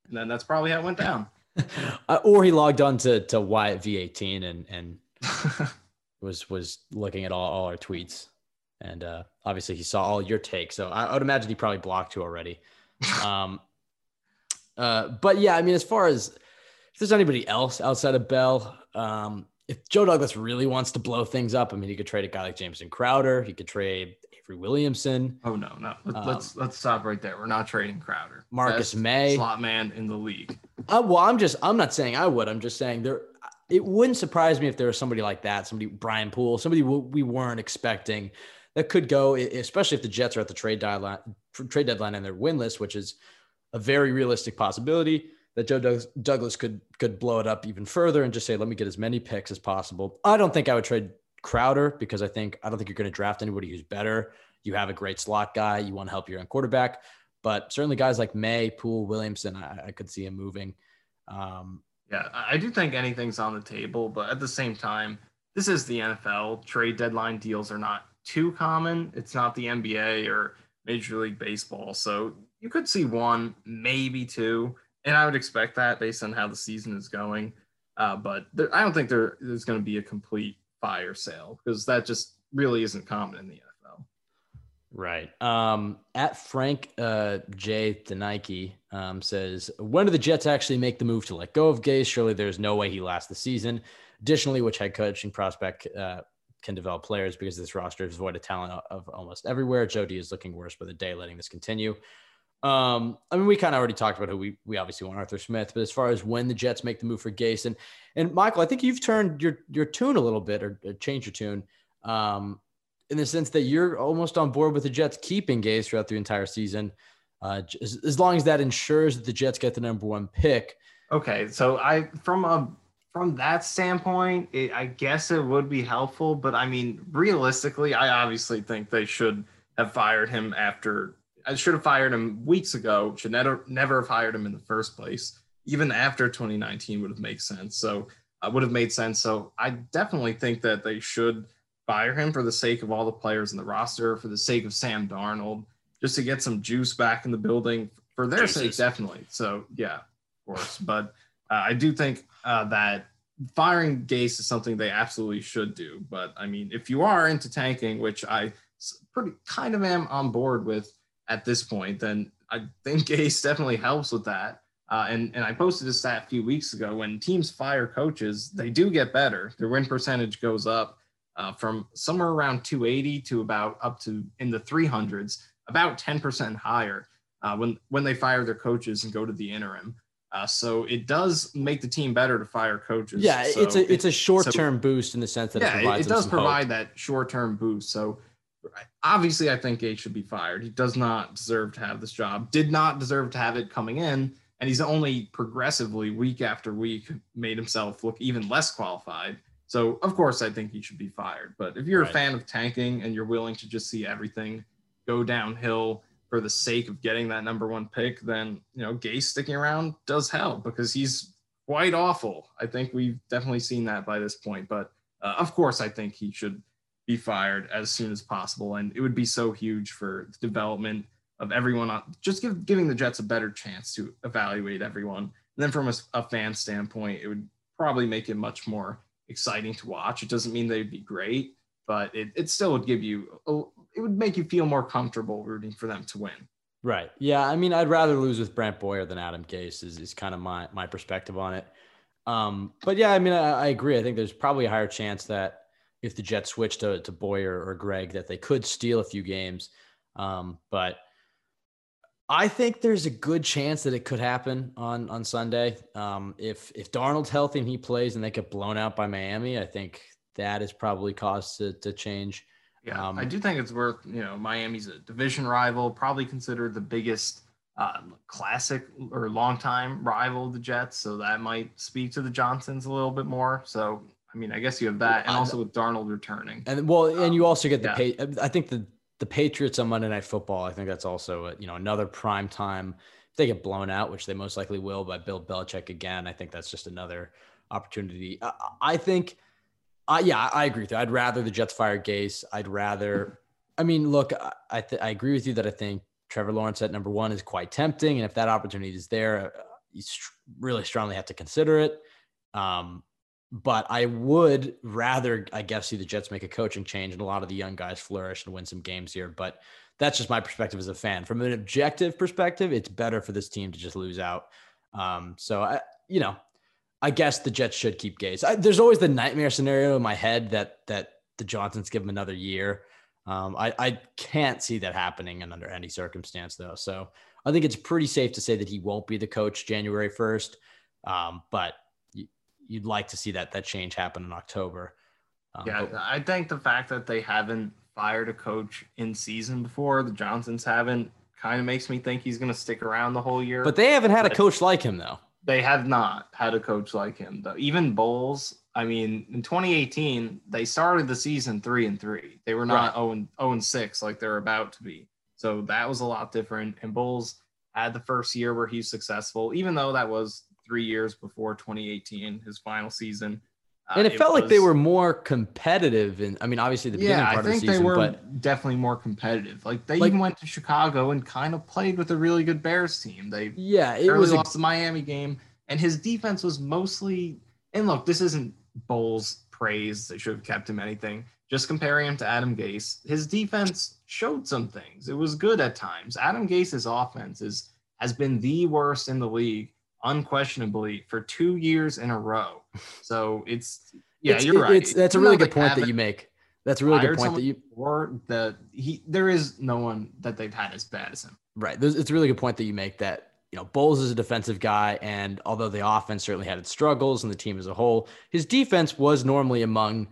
And then that's probably how it went down. Uh, or he logged on to to Wyatt V18 and and was was looking at all, all our tweets and uh, obviously he saw all your takes. So I, I would imagine he probably blocked you already. Um, uh, but yeah, I mean, as far as if there's anybody else outside of Bell, um, if Joe Douglas really wants to blow things up, I mean, he could trade a guy like Jameson Crowder. He could trade Avery Williamson, oh no, no. Let, Um, let's let's stop right there. We're not trading Crowder. Marcus Best Maye. slot man in the league. Uh, well, I'm just I'm not saying I would. I'm just saying there. It wouldn't surprise me if there was somebody like that, somebody Brian Poole, somebody we weren't expecting that could go, especially if the Jets are at the trade deadline, trade deadline and they're winless, which is a very realistic possibility that Joe Douglas, could could blow it up even further and just say, let me get as many picks as possible. I don't think I would trade Crowder because I think I don't think you're going to draft anybody who's better. You have a great slot guy. You want to help your own quarterback, but certainly guys like Maye, Poole, Williamson, I, I could see him moving. Um, Yeah, I do think anything's on the table, but at the same time, this is the NFL. Trade deadline deals are not too common. It's not the NBA or Major League Baseball. So you could see one, maybe two. And I would expect that based on how the season is going. Uh, but there, I don't think there, there's going to be a complete fire sale because that just really isn't common in the NFL. Right. Um, at Frank uh, J. Denike um, says, when do the Jets actually make the move to let go of Gase? Surely there's no way he lasts the season. Additionally, which head coaching prospect uh, can develop players because this roster is void of talent of almost everywhere. Jody is looking worse by the day, letting this continue. Um, I mean, we kind of already talked about who we we obviously want Arthur Smith, but as far as when the Jets make the move for Gase and Michael, I think you've turned your your tune a little bit or, or changed your tune. Um, in the sense that you're almost on board with the Jets keeping Gase throughout the entire season, uh, as, as long as that ensures that the Jets get the number one pick. Okay, so I from a from that standpoint, it, I guess it would be helpful, but I mean, realistically, I obviously think they should have fired him after. I should have fired him weeks ago. Should never never have hired him in the first place. Even after 2019 would have made sense. So uh, would have made sense. So I definitely think that they should fire him for the sake of all the players in the roster, for the sake of Sam Darnold, just to get some juice back in the building for their sake, definitely. So yeah, of course. But uh, I do think uh, that firing Gase is something they absolutely should do. But I mean, if you are into tanking, which I pretty kind of am on board with at this point, then I think Gase definitely helps with that. Uh, and and I posted a stat a few weeks ago. When teams fire coaches, they do get better. Their win percentage goes up uh, from somewhere around 280 to about up to in the 300s, about 10% higher uh, when when they fire their coaches and go to the interim. Uh, so it does make the team better to fire coaches. Yeah, So it's a it's a short term boost in the sense that it yeah, it, provides it does some hope. provide that short-term boost. So obviously, I think Gase should be fired. He does not deserve to have this job. Did not deserve to have it coming in, and he's only progressively week after week made himself look even less qualified. So of course, I think he should be fired. But if you're Right. a fan of tanking and you're willing to just see everything go downhill for the sake of getting that number one pick, then you know Gase sticking around does help because he's quite awful. I think we've definitely seen that by this point. But uh, of course, I think he should be fired as soon as possible. And it would be so huge for the development of everyone, on, just give, giving the Jets a better chance to evaluate everyone. And then from a, a fan standpoint, it would probably make it much more exciting to watch. It doesn't mean they'd be great, but it, it still would give you, a, it would make you feel more comfortable rooting for them to win. Right. Yeah. I mean, I'd rather lose with Brant Boyer than Adam Gase is, is kind of my, my perspective on it. Um, but yeah, I mean, I, I agree. I think there's probably a higher chance that if the Jets switch to, to Boyer or Greg that they could steal a few games. Um, but I think there's a good chance that it could happen on on Sunday. Um, if if Darnold's healthy and he plays and they get blown out by Miami, I think that is probably cause to, to change. Yeah, um, I do think it's worth you know Miami's a division rival, probably considered the biggest uh, classic or longtime rival of the Jets, so that might speak to the Johnsons a little bit more. So I mean, I guess you have that, and also with Darnold returning, and well, and you um, also get the yeah. pay. I think the the Patriots on Monday Night Football. I think that's also a, you know another prime time. If they get blown out, which they most likely will by Bill Belichick again, I think that's just another opportunity. I, I think, uh, yeah, I agree with you. I'd rather the Jets fire Gase. I'd rather. I mean, look, I th- I agree with you that I think Trevor Lawrence at number one is quite tempting, and if that opportunity is there, uh, you really strongly have to consider it. Um, but I would rather, I guess, see the Jets make a coaching change and a lot of the young guys flourish and win some games here. But that's just my perspective as a fan. From an objective perspective, it's better for this team to just lose out. Um, so I, you know, I guess the Jets should keep Gase. I, there's always the nightmare scenario in my head that that the Johnsons give him another year. Um, I, I can't see that happening and under any circumstance, though. So I think it's pretty safe to say that he won't be the coach January 1st. Um, but you'd like to see that that change happen in October. Um, yeah, but- I think the fact that they haven't fired a coach in season before, the Johnsons haven't, kind of makes me think he's going to stick around the whole year. But they haven't had but a coach like him though. They have not had a coach like him though. Even Bowles, I mean, in 2018, they started the season three and three. They were not right. 0, and, 0 and 6 like they're about to be. So that was a lot different. And Bowles had the first year where he's successful, even though that was three years before 2018, his final season. Uh, and it, it felt was, like they were more competitive. And I mean, obviously the beginning yeah, part I think of the season, they were but definitely more competitive. Like they like, even went to Chicago and kind of played with a really good Bears team. They yeah, it was lost a, the Miami game, and his defense was mostly. And look, this isn't Bowles praise. They should have kept him anything. Just comparing him to Adam Gase, his defense showed some things. It was good at times. Adam Gase's offense is has been the worst in the league unquestionably for two years in a row. So it's yeah, it's, you're right. It's, that's a really good point that you make. That's a really good point that you or the he there is no one that they've had as bad as him. Right. There's, it's a really good point that you make that you know Bowles is a defensive guy, and although the offense certainly had its struggles and the team as a whole, his defense was normally among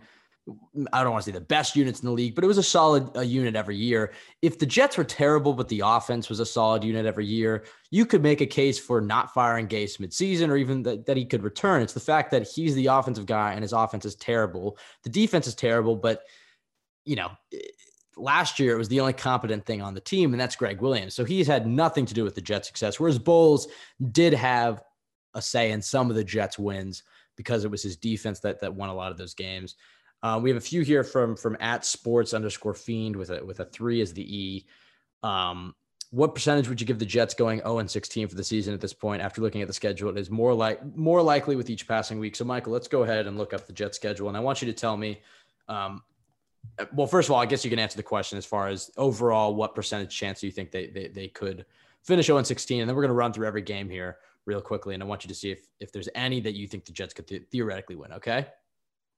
I don't want to say the best units in the league, but it was a solid uh, unit every year. If the Jets were terrible, but the offense was a solid unit every year, you could make a case for not firing Gase midseason or even that, that he could return. It's the fact that he's the offensive guy and his offense is terrible. The defense is terrible, but you know, last year it was the only competent thing on the team, and that's Gregg Williams. So he's had nothing to do with the Jets' success. Whereas Bowles did have a say in some of the Jets' wins because it was his defense that that won a lot of those games. Uh, we have a few here from from at sports underscore fiend with a with a three as the E. Um, what percentage would you give the Jets going 0 and 16 for the season at this point after looking at the schedule? It is more like more likely with each passing week. So, Michael, let's go ahead and look up the Jet schedule, and I want you to tell me. Um, well, first of all, I guess you can answer the question as far as overall, what percentage chance do you think they they, they could finish 0 and 16? And then we're going to run through every game here real quickly, and I want you to see if if there's any that you think the Jets could th- theoretically win. Okay.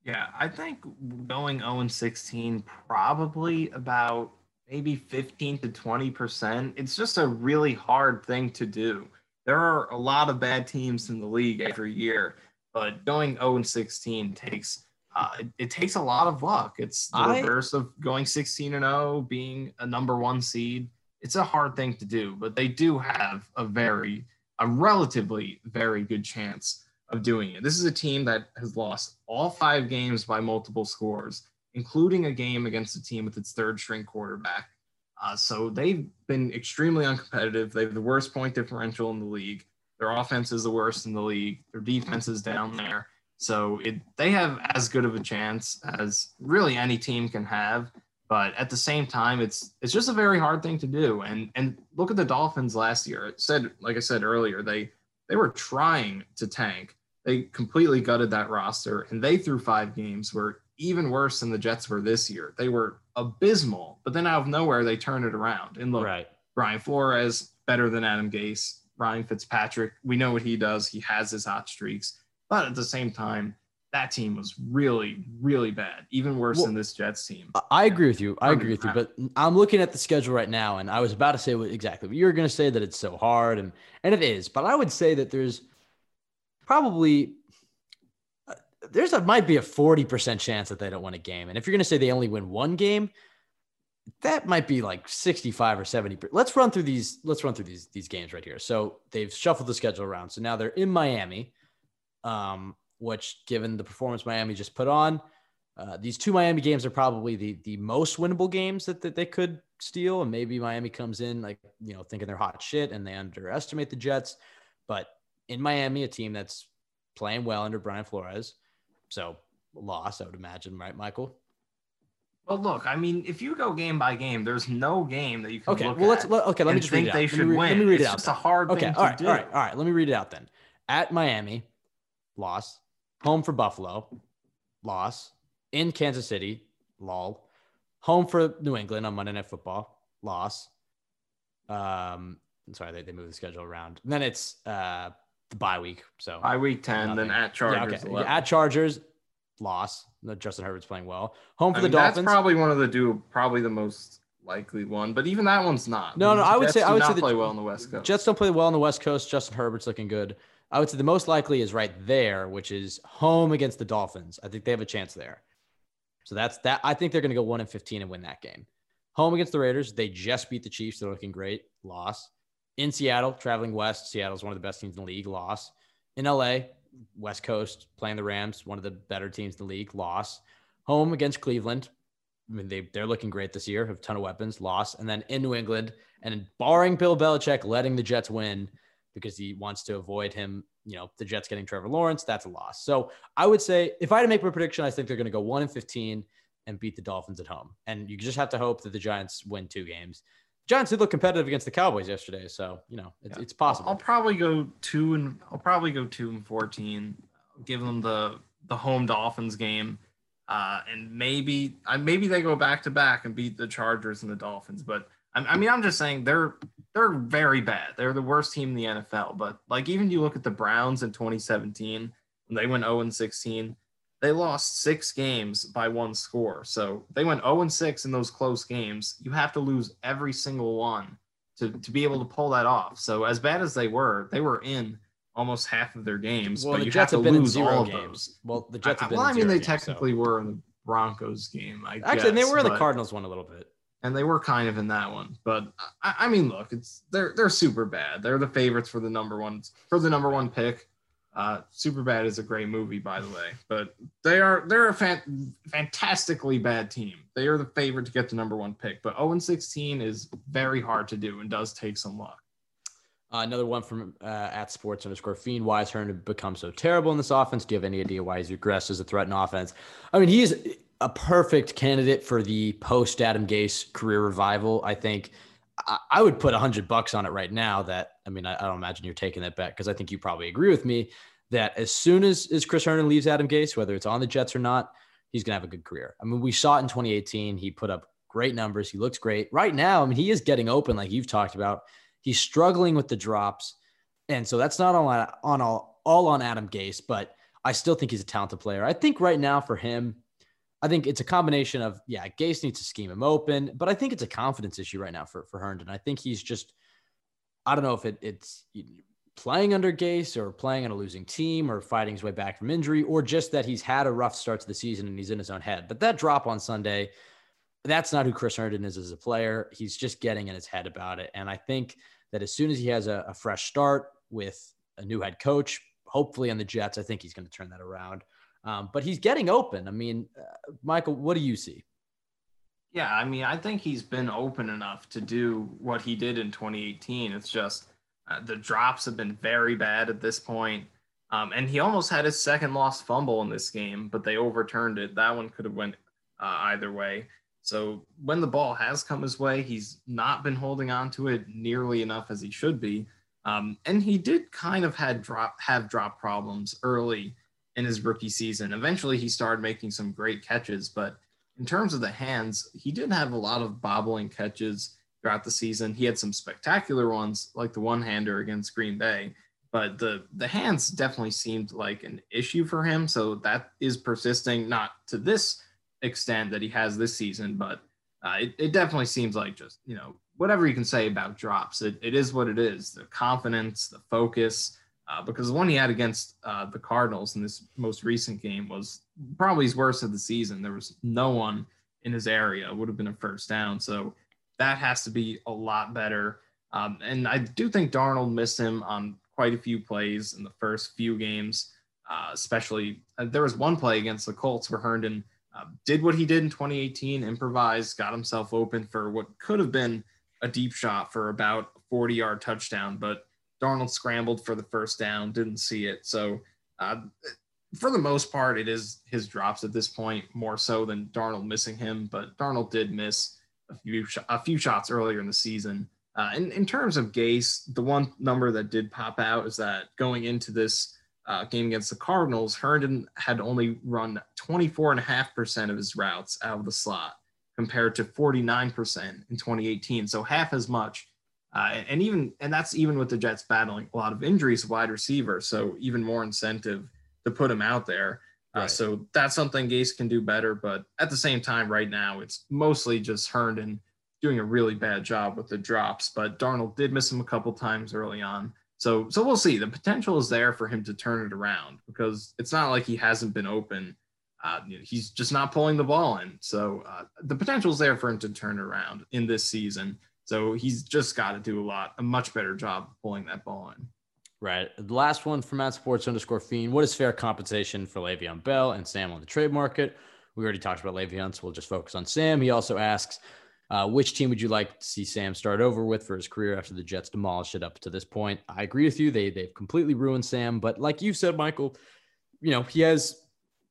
Yeah, I think going 0 and 16 probably about maybe 15 to 20%. It's just a really hard thing to do. There are a lot of bad teams in the league every year, but going 0 and 16 takes uh, it, it, takes a lot of luck. It's the I, reverse of going 16 and 0, being a number one seed. It's a hard thing to do, but they do have a very, a relatively very good chance of doing it. This is a team that has lost all five games by multiple scores, including a game against a team with its third string quarterback. Uh, so they've been extremely uncompetitive. They have the worst point differential in the league. Their offense is the worst in the league. Their defense is down there. So it, they have as good of a chance as really any team can have. But at the same time, it's it's just a very hard thing to do. And and look at the Dolphins last year. It said, like I said earlier, they they were trying to tank. They completely gutted that roster, and they threw five games were even worse than the Jets were this year. They were abysmal, but then out of nowhere they turned it around. And look, Right. Brian Flores better than Adam Gase. Ryan Fitzpatrick, we know what he does. He has his hot streaks, but at the same time, that team was really, really bad, even worse Well, than this Jets team. I- I agree with you. I I mean, agree with you. But I'm looking at the schedule right now, and I was about to say what exactly. But you were going to say that it's so hard, and and it is. But I would say that there's probably uh, there's a might be a forty percent chance that they don't win a game. And if you're going to say they only win one game, that might be like 65 or 70. Let's run through these. Let's run through these these games right here. So they've shuffled the schedule around. So now they're in Miami, um, which given the performance Miami just put on, uh, these two Miami games are probably the the most winnable games that, that they could steal. And maybe Miami comes in like you know thinking they're hot shit and they underestimate the Jets. But in Miami, a team that's playing well under Brian Flores, so loss I would imagine, right, Michael? Well, look, I mean, if you go game by game, there's no game that you can Okay, well let's let, okay. Let me just think read it out. they Let me should win. Let me read it's it out. just then. a hard Okay, thing all right, to do. all right, all right. Let me read it out then. At Miami, loss. Home for Buffalo, loss. In Kansas City, lol. Home for New England on Monday Night Football, loss. Um, I'm sorry, they, they moved the schedule around. And then it's uh bye week. So By week 10, then at Chargers. yeah, okay. 11. At Chargers, loss. Justin Herbert's playing well. Home for I the mean, Dolphins. That's probably one of the do probably the most likely one, but even that one's not. No, no, I would Jets say- I would say the- play well on the West Coast. Jets don't play well on the West Coast. Justin Herbert's looking good. I would say the most likely is right there, which is home against the Dolphins. I think they have a chance there. So that's that. I think they're going to go one and fifteen and win that game. Home against the Raiders, they just beat the Chiefs. They're looking great. Loss in Seattle, traveling west. Seattle's one of the best teams in the league. Loss in LA, West Coast playing the Rams, one of the better teams in the league. Loss home against Cleveland. I mean, they they're looking great this year. Have a ton of weapons. Loss, and then in New England, and barring Bill Belichick letting the Jets win because he wants to avoid him, you know, the Jets getting Trevor Lawrence, that's a loss. So I would say if I had to make my prediction, I think they're going to go one and fifteen and beat the Dolphins at home. And you just have to hope that the Giants win two games. Giants did look competitive against the Cowboys yesterday, so you know it's, Yeah. it's possible. I'll probably go two and I'll probably go two and fourteen. Give them the the home Dolphins game, uh, and maybe I maybe they go back to back and beat the Chargers and the Dolphins. But I, I mean, I'm just saying they're they're very bad. They're the worst team in the NFL. But like even you look at the Browns in 2017 when they went 0 and 16, they lost six games by one score. So they went 0 and 6 in those close games. You have to lose every single one to, to be able to pull that off. So as bad as they were, they were in almost half of their games. well, but the you Jets have have to been in zero all of games. those. Well, the Jets I, have been. well, in I mean, they games, so- technically were in the Broncos game. I Actually, they were in the Cardinals one a little bit. and they were kind of in that one. But I, I mean, look, it's they're they're super bad. They're the favorites for the number one for the number one pick. Uh, super bad is a great movie, by the way, but they are they're a fan, fantastically bad team. They are the favorite to get the number one pick, but 0 and 16 is very hard to do and does take some luck. Uh, another one from uh, at sports underscore fiend. Why has Hearn become so terrible in this offense? Do you have any idea why he's regressed as a threat in offense? I mean, he's a perfect candidate for the post Adam Gase career revival. I think I, I would put a hundred bucks on it right now. That I mean, I, I don't imagine you're taking that bet because I think you probably agree with me that as soon as, as Chris Herndon leaves Adam Gase, whether it's on the Jets or not, he's gonna have a good career. I mean, we saw it in 2018. He put up great numbers. He looks great right now. I mean, he is getting open, like you've talked about. He's struggling with the drops, and so that's not all on, on all all on Adam Gase, but I still think he's a talented player. I think right now for him, I think it's a combination of yeah, Gase needs to scheme him open, but I think it's a confidence issue right now for for Herndon. I think he's just I don't know if it, it's playing under Gase or playing on a losing team or fighting his way back from injury or just that he's had a rough start to the season and he's in his own head. But that drop on Sunday, that's not who Chris Herndon is as a player. He's just getting in his head about it. And I think that as soon as he has a, a fresh start with a new head coach, hopefully on the Jets, I think he's going to turn that around. Um, but he's getting open. I mean, uh, Michael, what do you see? Yeah, I mean, I think he's been open enough to do what he did in 2018. It's just uh, the drops have been very bad at this point. Um, and he almost had his second lost fumble in this game, but they overturned it. That one could have went uh, either way. So when the ball has come his way, he's not been holding on to it nearly enough as he should be. Um, and he did kind of had drop have drop problems early in his rookie season. Eventually, he started making some great catches, but in terms of the hands, he did have a lot of bobbling catches throughout the season. He had some spectacular ones, like the one-hander against Green Bay, but the the hands definitely seemed like an issue for him. So that is persisting, not to this extent that he has this season, but uh, it, it definitely seems like just you know whatever you can say about drops, it, it is what it is. The confidence, the focus, uh, because the one he had against uh, the Cardinals in this most recent game was probably his worst of the season. There was no one in his area. It would have been a first down. So that has to be a lot better. Um, and I do think Darnold missed him on quite a few plays in the first few games, uh, especially uh, there was one play against the Colts where Herndon uh, did what he did in 2018, improvised, got himself open for what could have been a deep shot for about 40 yard touchdown, but Darnold scrambled for the first down, didn't see it. So, uh, for the most part, it is his drops at this point more so than Darnold missing him. But Darnold did miss a few sh- a few shots earlier in the season. Uh, in, in terms of Gase, the one number that did pop out is that going into this uh, game against the Cardinals, Herndon had only run 24.5% of his routes out of the slot compared to 49% in 2018. So half as much. Uh, and even and that's even with the Jets battling a lot of injuries, wide receiver. So even more incentive to put him out there. Uh. So that's something Gase can do better. But at the same time, right now it's mostly just Herndon doing a really bad job with the drops. But Darnold did miss him a couple times early on. So so we'll see. The potential is there for him to turn it around because it's not like he hasn't been open uh, he's just not pulling the ball in. So uh, the potential is there for him to turn around in this season. So he's just got to do a lot, a much better job pulling that ball in. Right. The last one from Matt Sports underscore Fiend. What is fair compensation for Le'Veon Bell and Sam on the trade market? We already talked about Le'Veon, so we'll just focus on Sam. He also asks, uh, which team would you like to see Sam start over with for his career after the Jets demolished it up to this point? I agree with you. They they've completely ruined Sam, but like you said, Michael, you know he has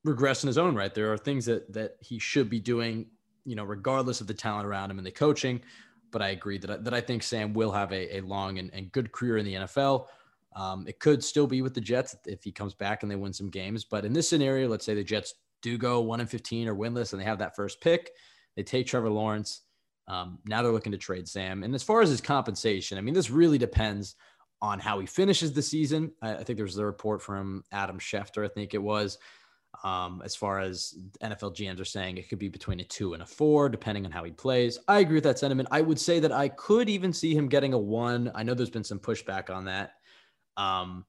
regress in his own right. There are things that that he should be doing, you know, regardless of the talent around him and the coaching. But I agree that I, that I think Sam will have a, a long and, and good career in the NFL. Um, it could still be with the Jets if he comes back and they win some games. But in this scenario, let's say the Jets do go one and fifteen or winless, and they have that first pick. They take Trevor Lawrence. Um, now they're looking to trade Sam. And as far as his compensation, I mean, this really depends on how he finishes the season. I, I think there was a report from Adam Schefter, I think it was, um, as far as NFL GMs are saying, it could be between a two and a four, depending on how he plays. I agree with that sentiment. I would say that I could even see him getting a one. I know there's been some pushback on that. Um,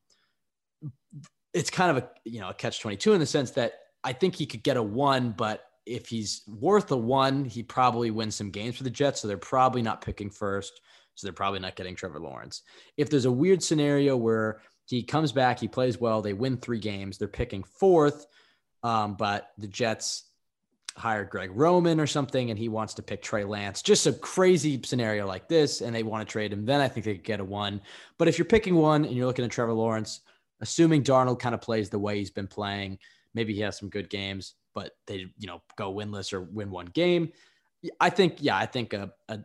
it's kind of a you know a catch twenty two in the sense that I think he could get a one, but if he's worth a one, he probably wins some games for the Jets. So they're probably not picking first. So they're probably not getting Trevor Lawrence. If there's a weird scenario where he comes back, he plays well, they win three games, they're picking fourth um, but the Jets hired Greg Roman or something, and he wants to pick Trey Lance. Just a crazy scenario like this, and they want to trade him. Then I think they could get a one. But if you're picking one and you're looking at Trevor Lawrence, assuming Darnold kind of plays the way he's been playing, maybe he has some good games, but they you know go winless or win one game. I think yeah, I think a, a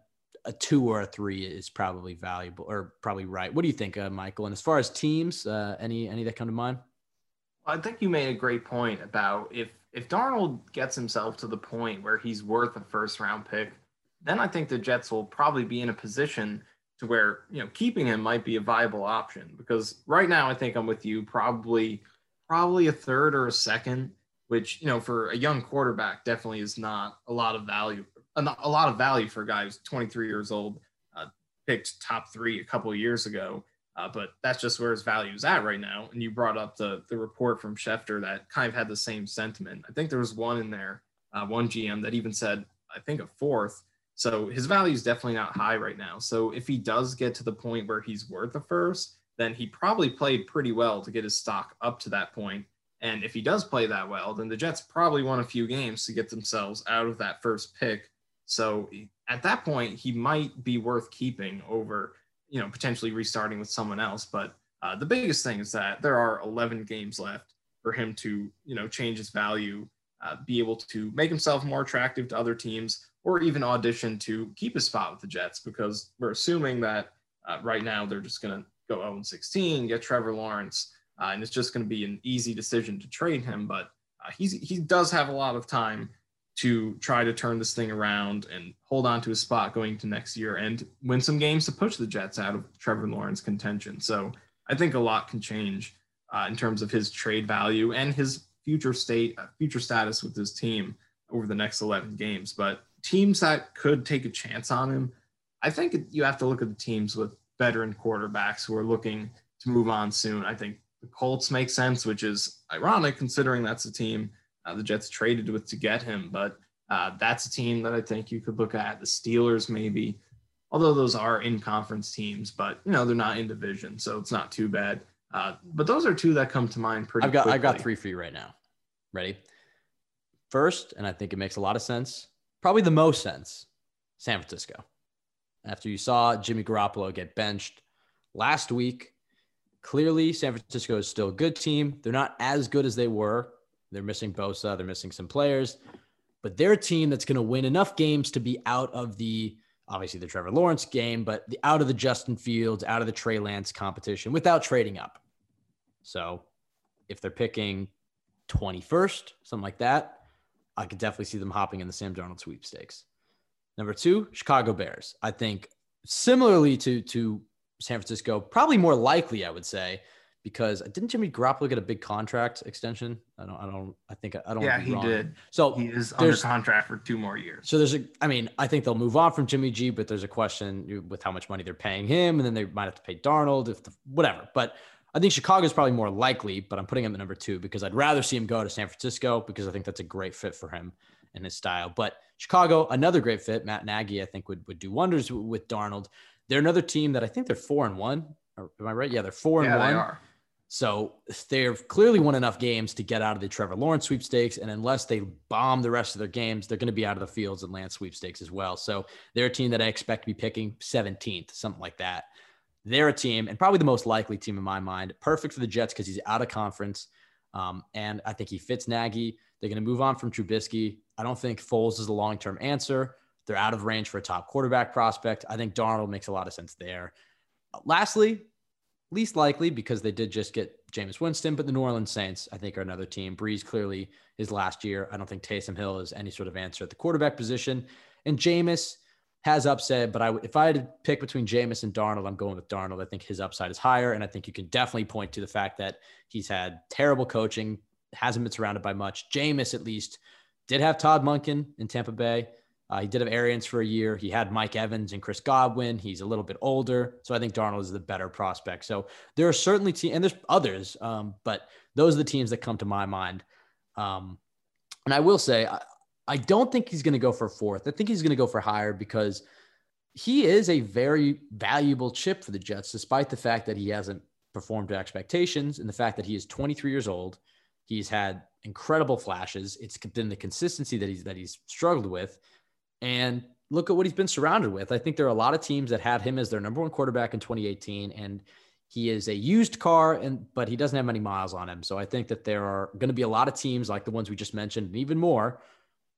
a two or a three is probably valuable or probably right. What do you think, uh, Michael? And as far as teams, uh, any any that come to mind? I think you made a great point about if if Darnold gets himself to the point where he's worth a first round pick, then I think the Jets will probably be in a position to where you know keeping him might be a viable option because right now I think I'm with you probably probably a third or a second, which you know for a young quarterback definitely is not a lot of value a lot of value for a guy who's 23 years old, uh, picked top three a couple years ago. Uh, but that's just where his value is at right now. And you brought up the the report from Schefter that kind of had the same sentiment. I think there was one in there, uh, one GM that even said, I think a fourth. So his value is definitely not high right now. So if he does get to the point where he's worth a first, then he probably played pretty well to get his stock up to that point. And if he does play that well, then the Jets probably won a few games to get themselves out of that first pick. So at that point, he might be worth keeping over you know, potentially restarting with someone else. But uh, the biggest thing is that there are 11 games left for him to, you know, change his value, uh, be able to make himself more attractive to other teams, or even audition to keep his spot with the Jets because we're assuming that uh, right now they're just going to go 0 16, get Trevor Lawrence, uh, and it's just going to be an easy decision to trade him. But uh, he's he does have a lot of time to try to turn this thing around and hold on to his spot going to next year and win some games to push the Jets out of Trevor Lawrence contention. So I think a lot can change uh, in terms of his trade value and his future state, uh, future status with his team over the next 11 games. But teams that could take a chance on him, I think you have to look at the teams with veteran quarterbacks who are looking to move on soon. I think the Colts make sense, which is ironic considering that's a team uh, the Jets traded with to get him. But uh, that's a team that I think you could look at. The Steelers, maybe, although those are in conference teams, but you know they're not in division, so it's not too bad. Uh, but those are two that come to mind pretty. I've got quickly. I've got three for you right now. Ready? First, and I think it makes a lot of sense, probably the most sense, San Francisco. After you saw Jimmy Garoppolo get benched last week, clearly San Francisco is still a good team. They're not as good as they were. They're missing Bosa, they're missing some players, but they're a team that's going to win enough games to be out of the obviously the Trevor Lawrence game, but the out of the Justin Fields, out of the Trey Lance competition without trading up. So if they're picking 21st, something like that, I could definitely see them hopping in the Sam Darnold sweepstakes. Number two, Chicago Bears. I think similarly to to San Francisco, probably more likely, I would say, because didn't Jimmy Garoppolo get a big contract extension? I don't, I don't, I think I don't. Yeah, he wrong. did. So He is under contract for two more years. so there's a, I mean, I think they'll move on from Jimmy G, but there's a question with how much money they're paying him, and then they might have to pay Darnold if the, whatever. But I think Chicago is probably more likely, but I'm putting him at number two because I'd rather see him go to San Francisco because I think that's a great fit for him and his style. But Chicago, another great fit. Matt Nagy, I think would would do wonders with Darnold. They're another team that I think they're four and one. Am I right? Yeah, they're four and yeah, one. So they've clearly won enough games to get out of the Trevor Lawrence sweepstakes. And unless they bomb the rest of their games, they're going to be out of the fields and Lance sweepstakes as well. So they're a team that I expect to be picking 17th, something like that. They're a team and probably the most likely team in my mind. Perfect for the Jets because he's out of conference. Um, and I think he fits Nagy. They're going to move on from Trubisky. I don't think Foles is a long term answer. They're out of range for a top quarterback prospect. I think Darnold makes a lot of sense there. Lastly, least likely because they did just get Jameis Winston, but the New Orleans Saints, I think, are another team. Brees clearly his last year. I don't think Taysom Hill is any sort of answer at the quarterback position. And Jameis has upset, but I if I had to pick between Jameis and Darnold, I'm going with Darnold. I think his upside is higher, and I think you can definitely point to the fact that he's had terrible coaching, hasn't been surrounded by much. Jameis, at least, did have Todd Monken in Tampa Bay. Uh, he did have Arians for a year. He had Mike Evans and Chris Godwin. He's a little bit older, so I think Darnold is the better prospect. So there are certainly teams, and there's others, um, but those are the teams that come to my mind. Um, and I will say, I, I don't think he's going to go for fourth. I think he's going to go for higher because he is a very valuable chip for the Jets, despite the fact that he hasn't performed to expectations and the fact that he is 23 years old. He's had incredible flashes. It's been the consistency that he's that he's struggled with. And look at what he's been surrounded with. I think there are a lot of teams that had him as their number one quarterback in 2018, and he is a used car, and but he doesn't have many miles on him. So I think that there are going to be a lot of teams like the ones we just mentioned, and even more,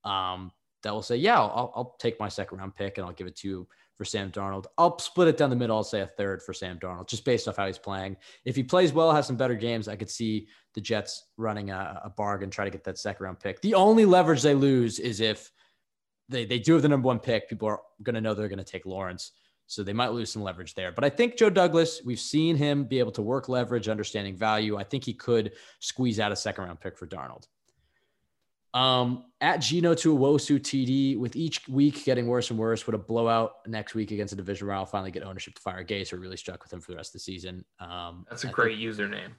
um, that will say, "Yeah, I'll, I'll take my second round pick and I'll give it to you for Sam Darnold." I'll split it down the middle. I'll say a third for Sam Darnold, just based off how he's playing. If he plays well, has some better games, I could see the Jets running a, a bargain, try to get that second round pick. The only leverage they lose is if they, they do have the number one pick. People are going to know they're going to take Lawrence. So they might lose some leverage there. But I think Joe Douglas, we've seen him be able to work leverage, understanding value. I think he could squeeze out a second round pick for Darnold. Um, at Gino to Wosu TD, with each week getting worse and worse, would a blowout next week against a division rival finally get ownership to fire Gase or really stuck with him for the rest of the season? Um, That's a I great username.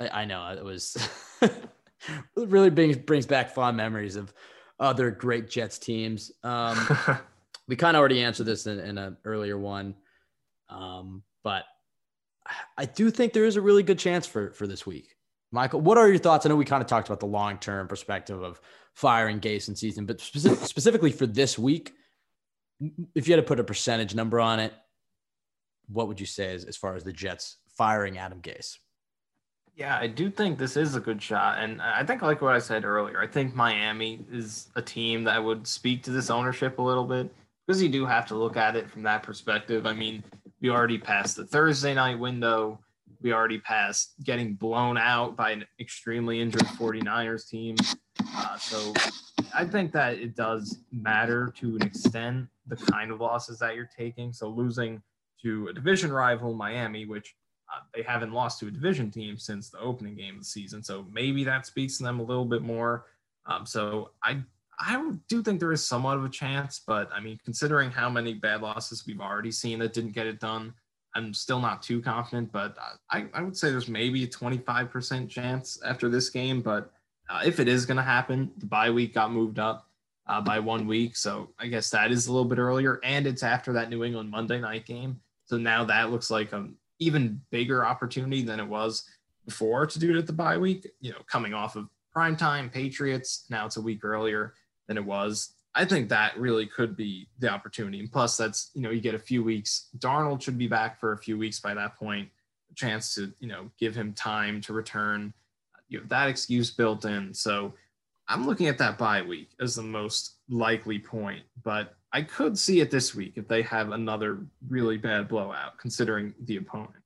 I, I know it was really brings brings back fond memories of other great Jets teams. Um, we kind of already answered this in, in an earlier one, um, but I do think there is a really good chance for for this week. Michael, what are your thoughts? I know we kind of talked about the long term perspective of firing Gase in season, but specific, specifically for this week, if you had to put a percentage number on it, what would you say as, as far as the Jets firing Adam Gase. Yeah, I do think this is a good shot. And I think, like what I said earlier, I think Miami is a team that would speak to this ownership a little bit because you do have to look at it from that perspective. I mean, we already passed the Thursday night window. We already passed getting blown out by an extremely injured 49ers team. Uh, so I think that it does matter to an extent the kind of losses that you're taking. So losing to a division rival, Miami, which they haven't lost to a division team since the opening game of the season. So maybe that speaks to them a little bit more. Um, so I I do think there is somewhat of a chance, but I mean, considering how many bad losses we've already seen that didn't get it done, I'm still not too confident. But I, I would say there's maybe a 25% chance after this game. But uh, if it is going to happen, the bye week got moved up uh, by one week. So I guess that is a little bit earlier. And it's after that New England Monday night game. So now that looks like an even bigger opportunity than it was before to do it at the bye week, you know, coming off of primetime Patriots. Now it's a week earlier than it was. I think that really could be the opportunity. And plus, that's, you know, you get a few weeks. Darnold should be back for a few weeks by that point, a chance to, you know, give him time to return. You have that excuse built in. So I'm looking at that bye week as the most likely point, but I could see it this week if they have another really bad blowout, considering the opponent.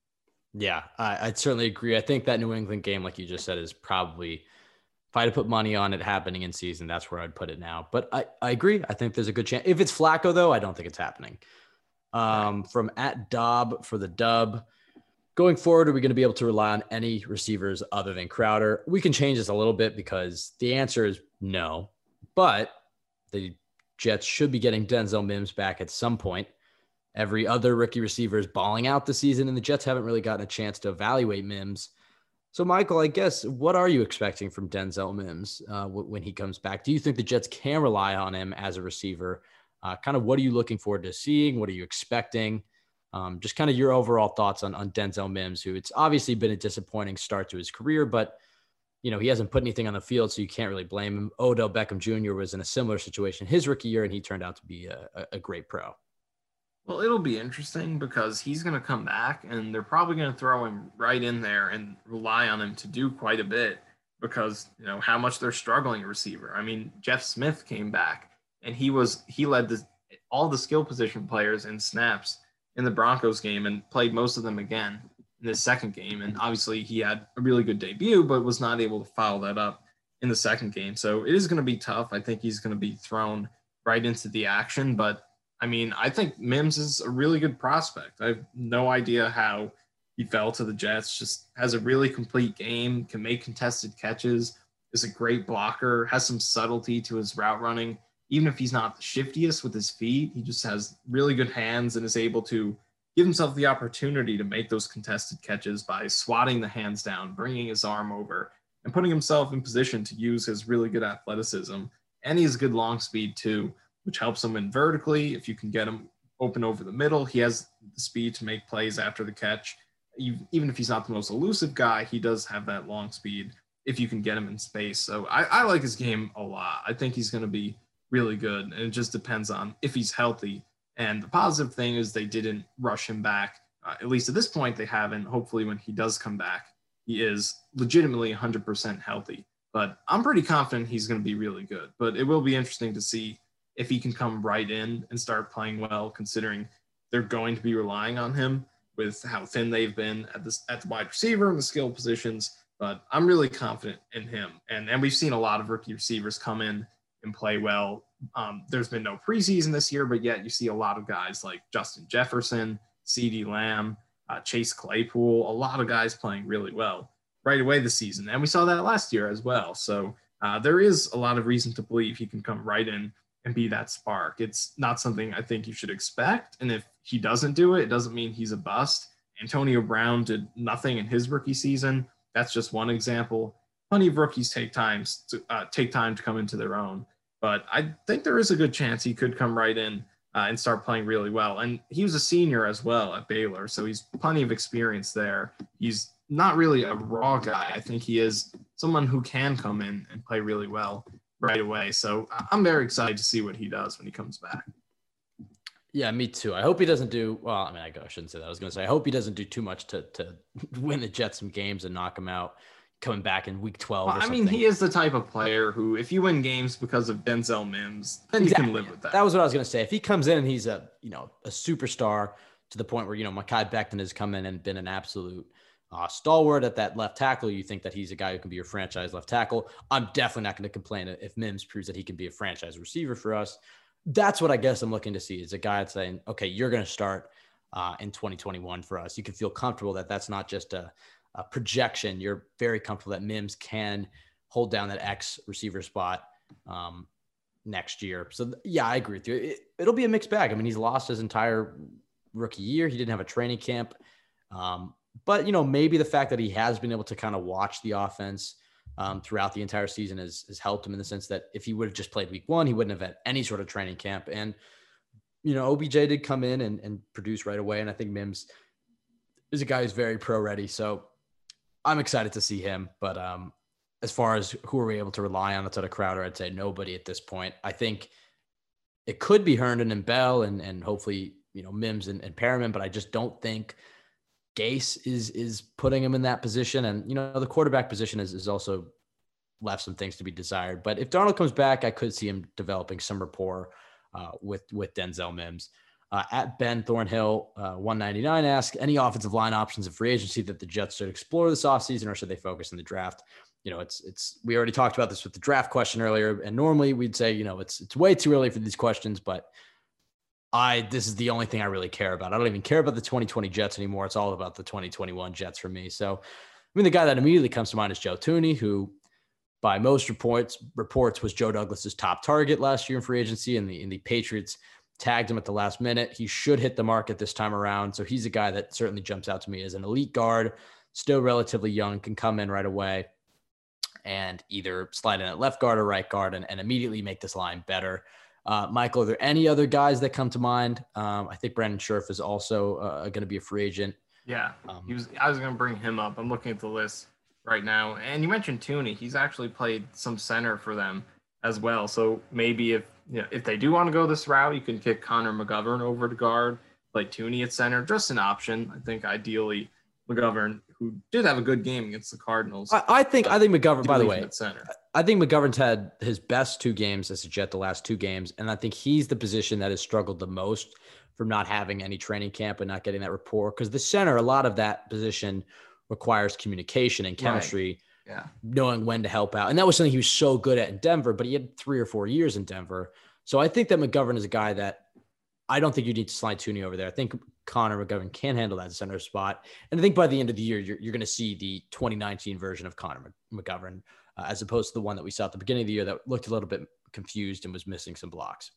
Yeah, I, would certainly agree. I think that New England game, like you just said, is probably if I had to put money on it happening in season, that's where I'd put it now. But I, I agree. I think there's a good chance. If it's Flacco, though, I don't think it's happening. Um, from at Dob for the dub. Going forward, are we going to be able to rely on any receivers other than Crowder? We can change this a little bit because the answer is no. But the Jets should be getting Denzel Mims back at some point. Every other rookie receiver is balling out the season, and the Jets haven't really gotten a chance to evaluate Mims. So, Michael, I guess what are you expecting from Denzel Mims uh, when he comes back? Do you think the Jets can rely on him as a receiver? Uh, kind of what are you looking forward to seeing? What are you expecting? Um, just kind of your overall thoughts on, on Denzel Mims, who it's obviously been a disappointing start to his career, but you know he hasn't put anything on the field, so you can't really blame him. Odell Beckham Jr. was in a similar situation his rookie year, and he turned out to be a, a great pro. Well, it'll be interesting because he's going to come back and they're probably going to throw him right in there and rely on him to do quite a bit because, you know, how much they're struggling at receiver. I mean, Jeff Smith came back and he was, he led the, all the skill position players in snaps in the Broncos game and played most of them again in the second game. And obviously he had a really good debut, but was not able to follow that up in the second game. So it is going to be tough. I think he's going to be thrown right into the action, but I mean, I think Mims is a really good prospect. I have no idea how he fell to the Jets. Just has a really complete game, can make contested catches, is a great blocker, has some subtlety to his route running. Even if he's not the shiftiest with his feet, he just has really good hands and is able to give himself the opportunity to make those contested catches by swatting the hands down, bringing his arm over, and putting himself in position to use his really good athleticism. And he has good long speed too which helps him in vertically. If you can get him open over the middle, he has the speed to make plays after the catch. Even if he's not the most elusive guy, he does have that long speed if you can get him in space. So I, I like his game a lot. I think he's going to be really good. And it just depends on if he's healthy. And the positive thing is they didn't rush him back. Uh, at least at this point, they haven't. Hopefully, when he does come back, he is legitimately 100% healthy. But I'm pretty confident he's going to be really good. But it will be interesting to see if he can come right in and start playing well, considering they're going to be relying on him with how thin they've been at this at the wide receiver and the skill positions. But I'm really confident in him, and and we've seen a lot of rookie receivers come in and play well. Um, there's been no preseason this year, but yet you see a lot of guys like Justin Jefferson, CeeDee Lamb, uh, Chase Claypool, a lot of guys playing really well right away this season, and we saw that last year as well. So uh, there is a lot of reason to believe he can come right in and be that spark. It's not something I think you should expect. And if he doesn't do it, it doesn't mean he's a bust. Antonio Brown did nothing in his rookie season. That's just one example. Plenty of rookies take times to uh, take time to come into their own, but I think there is a good chance he could come right in uh, and start playing really well. And he was a senior as well at Baylor, so he's plenty of experience there. He's not really a raw guy. I think he is someone who can come in and play really well right away. So I'm very excited to see what he does when he comes back. Yeah, me too. I hope he doesn't do well. I mean, I, shouldn't say that. I was going to say I hope he doesn't do too much to to win the Jets some games and knock him out coming back in week 12 well, I mean, he is the type of player who, if you win games because of Denzel Mims, then exactly. you can live with that. That was what I was going to say. If he comes in and he's a, you know, a superstar to the point where, you know, Mekhi Becton has come in and been an absolute uh, stalwart at that left tackle, you think that he's a guy who can be your franchise left tackle. I'm definitely not going to complain if Mims proves that he can be a franchise receiver for us. That's what I guess I'm looking to see is a guy that's saying, okay, you're going to start uh, in 2021 for us. You can feel comfortable that that's not just a, uh, projection, you're very comfortable that Mims can hold down that X receiver spot um, next year. So yeah, I agree with you. It, it'll be a mixed bag. I mean, he's lost his entire rookie year. He didn't have a training camp. Um, but you know, maybe the fact that he has been able to kind of watch the offense um, throughout the entire season has, has helped him in the sense that if he would have just played week one, he wouldn't have had any sort of training camp. And you know, OBJ did come in and, and produce right away. And I think Mims is a guy who's very pro ready. So I'm excited to see him, but um, as far as who are we able to rely on outside of Crowder, I'd say nobody at this point. I think it could be Herndon and Bell, and and hopefully you know Mims and, and Perriman, but I just don't think Gase is is putting him in that position. And you know the quarterback position is is also left some things to be desired. But if Darnold comes back, I could see him developing some rapport uh, with with Denzel Mims. Uh, at Ben Thornhill, uh, 199 asks any offensive line options of free agency that the Jets should explore this offseason or should they focus in the draft? You know, it's it's we already talked about this with the draft question earlier, and normally we'd say, you know, it's it's way too early for these questions, but I this is the only thing I really care about. I don't even care about the 2020 Jets anymore. It's all about the 2021 Jets for me. So, I mean, the guy that immediately comes to mind is Joe Thuney, who by most reports reports was Joe Douglas's top target last year in free agency, and the in the Patriots tagged him at the last minute. He should hit the market this time around. So he's a guy that certainly jumps out to me as an elite guard, still relatively young, can come in right away and either slide in at left guard or right guard and, and immediately make this line better. Uh, Michael, are there any other guys that come to mind? Um, I think Brandon Scherff is also uh, going to be a free agent. Yeah, um, he was. I was going to bring him up. I'm looking at the list right now, and you mentioned Thuney. He's actually played some center for them as well. So maybe if you know, if they do want to go this route, you can kick Connor McGovern over to guard, play Thuney at center, just an option. I think ideally McGovern, who did have a good game against the Cardinals. I, I think I think McGovern. By the way, at center. I think McGovern's had his best two games as a Jet the last two games, and I think he's the position that has struggled the most from not having any training camp and not getting that rapport. Because the center, a lot of that position requires communication and chemistry. Right yeah. knowing when to help out. And that was something he was so good at in Denver, but he had three or four years in Denver. So I think that McGovern is a guy that I don't think you need to slide Thuney over there. I think Connor McGovern can handle that center spot. And I think by the end of the year, you're, you're going to see the 2019 version of Connor McGovern uh, as opposed to the one that we saw at the beginning of the year that looked a little bit confused and was missing some blocks.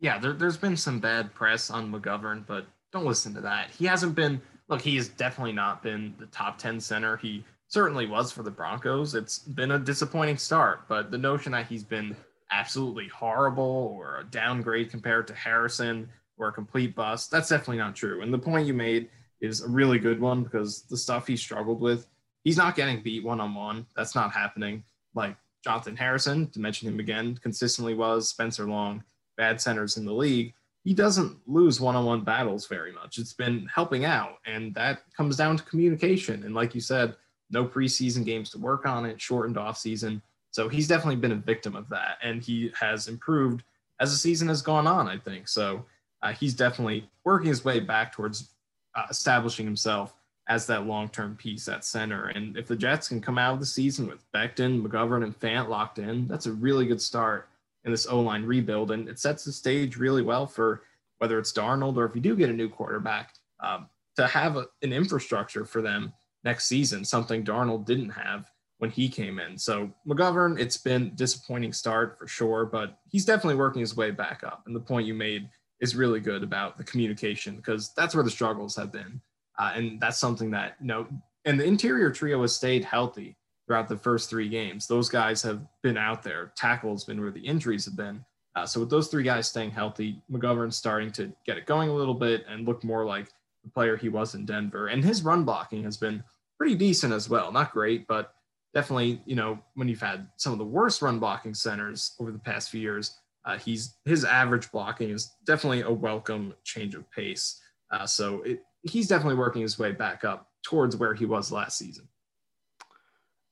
Yeah, there, there's been some bad press on McGovern, but don't listen to that. He hasn't been, look, he has definitely not been the top 10 center. He certainly was for the Broncos. It's been a disappointing start, but the notion that he's been absolutely horrible or a downgrade compared to Harrison or a complete bust, that's definitely not true. And the point you made is a really good one because the stuff he struggled with, he's not getting beat one on one. That's not happening. Like Jonathan Harrison, to mention him again, consistently was Spencer Long, bad centers in the league. He doesn't lose one on one battles very much. It's been helping out, and that comes down to communication. And like you said, no preseason games to work on it, shortened off season. So he's definitely been a victim of that, and he has improved as the season has gone on. I think so. Uh, he's definitely working his way back towards uh, establishing himself as that long-term piece at center. And if the Jets can come out of the season with Becton, McGovern, and Fant locked in, that's a really good start in this O-line rebuild, and it sets the stage really well for whether it's Darnold or if you do get a new quarterback um, to have a, an infrastructure for them next season, something Darnold didn't have when he came in. So McGovern, it's been disappointing start for sure, but he's definitely working his way back up. And the point you made is really good about the communication because that's where the struggles have been. Uh, and that's something that, you know, and the interior trio has stayed healthy throughout the first three games. Those guys have been out there. Tackle's been where the injuries have been. Uh, so with those three guys staying healthy, McGovern's starting to get it going a little bit and look more like the player he was in Denver. And his run blocking has been pretty decent as well. Not great, but definitely, you know, when you've had some of the worst run blocking centers over the past few years, uh, he's his average blocking is definitely a welcome change of pace. Uh, so it, he's definitely working his way back up towards where he was last season.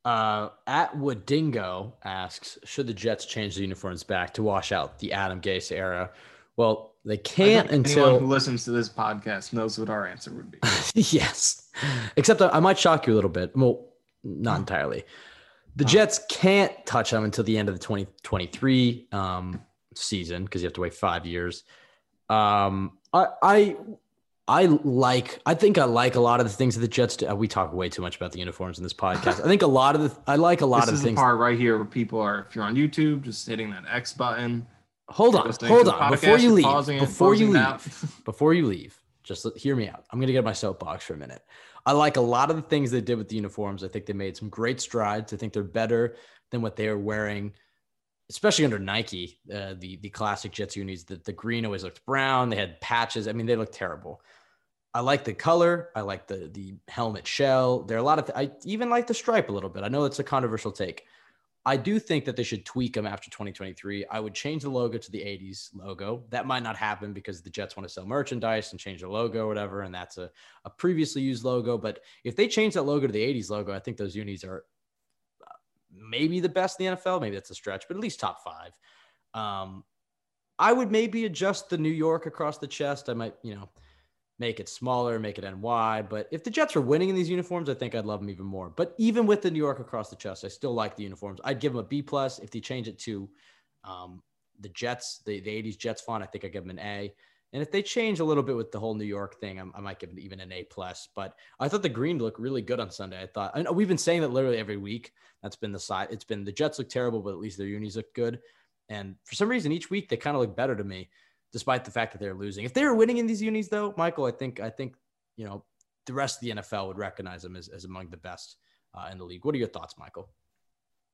Uh, at Woodingo asks, should the Jets change the uniforms back to wash out the Adam Gase era? Well, they can't until anyone who listens to this podcast knows what our answer would be. yes, except I might shock you a little bit. Well, not entirely. The Jets can't touch them until the end of the 2023 um, season because you have to wait five years. Um, I, I I like. I think I like a lot of the things that the Jets do. We talk way too much about the uniforms in this podcast. I think a lot of the. I like a lot this of is things. the part right here where people are. If you're on YouTube, just hitting that X button. Hold on, hold on. Before you leave, before you leave, before you leave, just hear me out. I'm gonna get my soapbox for a minute. I like a lot of the things they did with the uniforms. I think they made some great strides. I think they're better than what they are wearing, especially under Nike. Uh, the the classic Jets unis, the, the green always looked brown. They had patches. I mean, they looked terrible. I like the color. I like the the helmet shell. There are a lot of. Th- I even like the stripe a little bit. I know it's a controversial take. I do think that they should tweak them after 2023. I would change the logo to the 80s logo. That might not happen because the Jets want to sell merchandise and change their logo or whatever. And that's a, a previously used logo. But if they change that logo to the 80s logo, I think those unis are uh, maybe the best in the NFL. Maybe that's a stretch, but at least top five. Um, I would maybe adjust the New York across the chest. I might, you know, make it smaller, make it NY. But if the Jets are winning in these uniforms, I think I'd love them even more. But even with the New York across the chest, I still like the uniforms. I'd give them a B plus. If they change it to um, the Jets, the, the 80s Jets font, I think I give them an A. And if they change a little bit with the whole New York thing, I'm, I might give them even an A plus. But I thought the green looked really good on Sunday. I thought I we've been saying that literally every week. That's been the side. It's been the Jets look terrible, but at least their unis look good. And for some reason, each week they kind of look better to me, despite the fact that they're losing. If they were winning in these unis, though, Michael, I think I think you know the rest of the NFL would recognize them as, as among the best uh, in the league. What are your thoughts, Michael?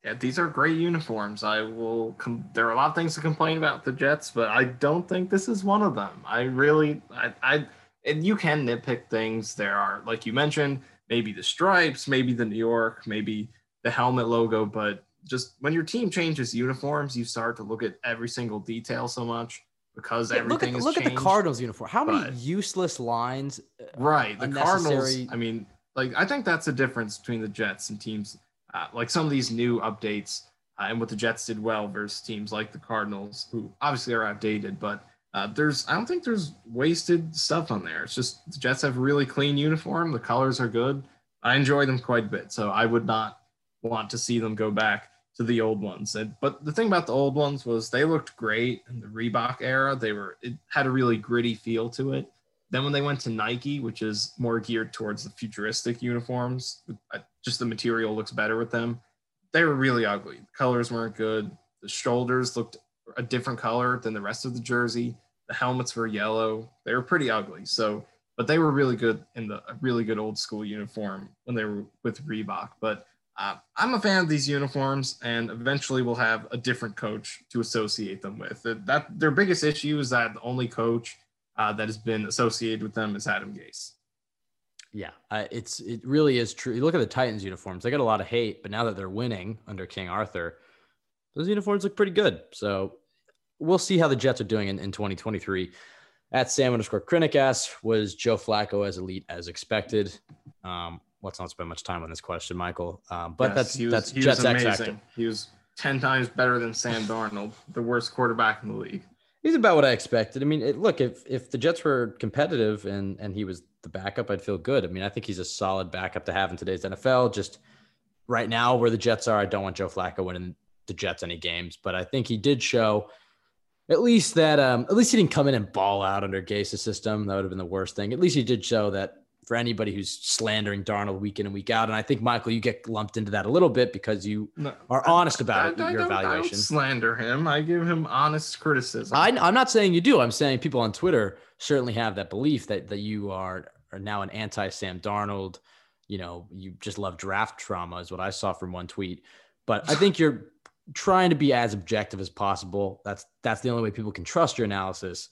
Yeah, these are great uniforms. I will. Com- there are a lot of things to complain about the Jets, but I don't think this is one of them. I really, I, I, and you can nitpick things. There are, like you mentioned, maybe the stripes, maybe the New York, maybe the helmet logo, but just when your team changes uniforms, you start to look at every single detail so much because Yeah, look everything at is look at the. Cardinals uniform. How many but- useless lines? uh, Right. The Cardinals, I mean, like, I think that's the difference between the Jets and teams uh, like some of these new updates uh, and what the Jets did well versus teams like the Cardinals, who obviously are outdated, but uh, there's, I don't think there's wasted stuff on there. It's just the Jets have a really clean uniform. The colors are good. I enjoy them quite a bit. So I would not want to see them go back to the old ones. And, but the thing about the old ones was they looked great in the Reebok era. They were, it had a really gritty feel to it. Then when they went to Nike, which is more geared towards the futuristic uniforms, just the material looks better with them. They were really ugly. The colors weren't good. The shoulders looked a different color than the rest of the jersey. The helmets were yellow. They were pretty ugly. So, but they were really good in the a really good old school uniform when they were with Reebok. But uh, I'm a fan of these uniforms, and eventually we'll have a different coach to associate them with. That, their biggest issue is that the only coach uh, that has been associated with them is Adam Gase. Yeah, uh, it's it really is true. You look at the Titans uniforms; they got a lot of hate, but now that they're winning under King Arthur, those uniforms look pretty good. So we'll see how the Jets are doing in, in 2023. At Sam underscore Krennic asks, was Joe Flacco as elite as expected? Um, let's not spend much time on this question, Michael. Um, but Yes, that's he was, that's he Jets was X factor. He was ten times better than Sam Darnold, the worst quarterback in the league. He's about what I expected. I mean, it, look, if if the Jets were competitive and and he was the backup, I'd feel good. I mean, I think he's a solid backup to have in today's NFL. Just right now, where the Jets are, I don't want Joe Flacco winning the Jets any games, but I think he did show at least that um, at least he didn't come in and ball out under Gase's system. That would have been the worst thing. At least he did show that for anybody who's slandering Darnold week in and week out. And I think Michael, you get lumped into that a little bit because you No, are honest about it, I, I your don't- I don't slander him. I give him honest criticism. I, I'm not saying you do. I'm saying people on Twitter certainly have that belief that that you are are now an anti Sam Darnold. You know, you just love draft trauma, is what I saw from one tweet. But I think you're trying to be as objective as possible. That's that's the only way people can trust your analysis.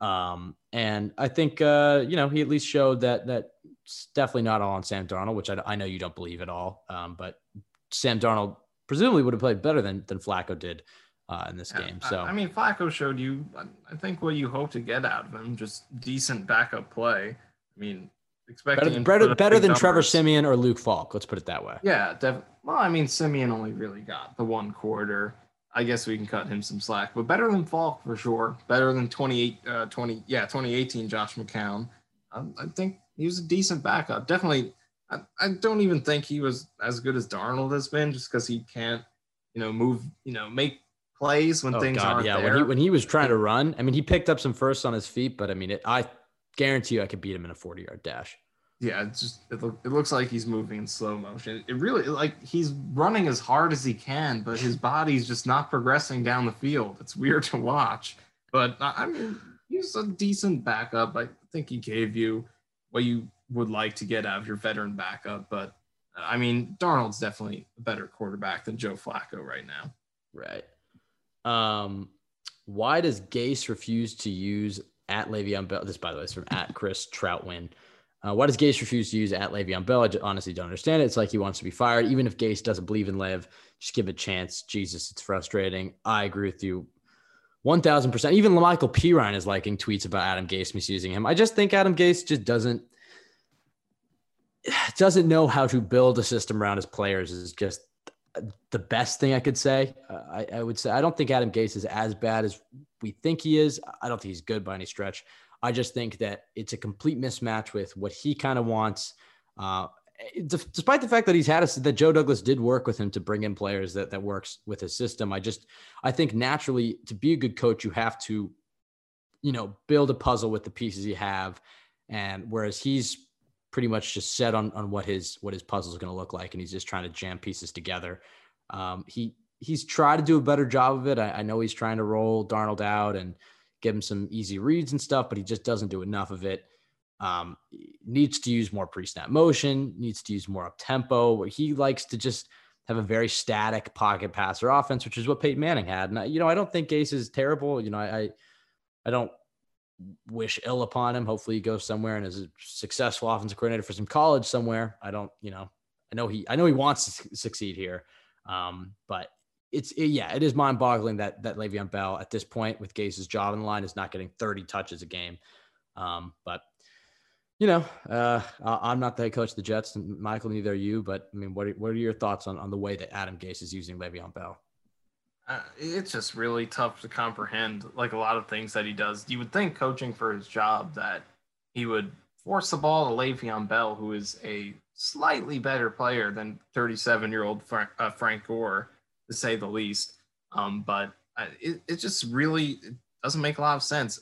Um, and I think uh, you know he at least showed that that it's definitely not all on Sam Darnold, which I, I know you don't believe at all. Um, but Sam Darnold presumably would have played better than than Flacco did uh, in this game. So I mean, Flacco showed you, I think, what you hope to get out of him, just decent backup play. I mean, expecting better, better, better than Trevor Siemian or Luke Falk. Let's put it that way. Yeah, def- well, I mean, Simeon only really got the one quarter. I guess we can cut him some slack, but better than Falk for sure. Better than 28, uh, 20, yeah, 2018 Josh McCown. Um, I think he was a decent backup. Definitely, I, I don't even think he was as good as Darnold has been, just because he can't, you know, move, you know, make plays when oh, things God, aren't yeah. there. When he, when he was trying to run, I mean, he picked up some firsts on his feet, but I mean, it, I guarantee you, I could beat him in a 40 yard dash. Yeah, it's just it, look, it looks like he's moving in slow motion. It really like he's running as hard as he can, but his body's just not progressing down the field. It's weird to watch, but I mean, he's a decent backup. I think he gave you what you would like to get out of your veteran backup, but I mean, Darnold's definitely a better quarterback than Joe Flacco right now. Right. Um, why does Gase refuse to use at Le'Veon Bell? This, by the way, is from at Chris Troutwin. Uh, why does Gase refuse to use at Le'Veon Bell? I honestly don't understand it. It's like he wants to be fired. Even if Gase doesn't believe in Lev, just give it a chance. Jesus, it's frustrating. I agree with you 1000%. Even Michael Perine is liking tweets about Adam Gase misusing him. I just think Adam Gase just doesn't doesn't know how to build a system around his players is just the best thing I could say. Uh, I, I, would say I don't think Adam Gase is as bad as we think he is. I don't think he's good by any stretch. I just think that it's a complete mismatch with what he kind of wants. Uh, despite the fact that he's had a, that Joe Douglas did work with him to bring in players that that works with his system. I just I think naturally to be a good coach you have to, you know, build a puzzle with the pieces you have, and whereas he's pretty much just set on on what his what his puzzle is going to look like, and he's just trying to jam pieces together. Um, he he's tried to do a better job of it. I, I, know he's trying to roll Darnold out and give him some easy reads and stuff, but he just doesn't do enough of it. Um, needs to use more pre-snap motion, needs to use more up tempo. He likes to just have a very static pocket passer offense, which is what Peyton Manning had. And I, you know, I don't think Gase is terrible. You know, I, I, don't wish ill upon him. Hopefully he goes somewhere and is a successful offensive coordinator for some college somewhere. I don't, you know, I know he, I know he wants to succeed here. Um, but it's it, yeah, it is mind boggling that that Le'Veon Bell at this point with Gase's job in the line is not getting 30 touches a game. Um, but you know, uh, I'm not the head coach of the Jets, and Michael, neither are you. But I mean, what are, what are your thoughts on, on the way that Adam Gase is using Le'Veon Bell? Uh, it's just really tough to comprehend, like a lot of things that he does. You would think coaching for his job that he would force the ball to Le'Veon Bell, who is a slightly better player than 37 year old Frank, uh, Frank Gore, to say the least. Um, but uh, it, it just really it doesn't make a lot of sense.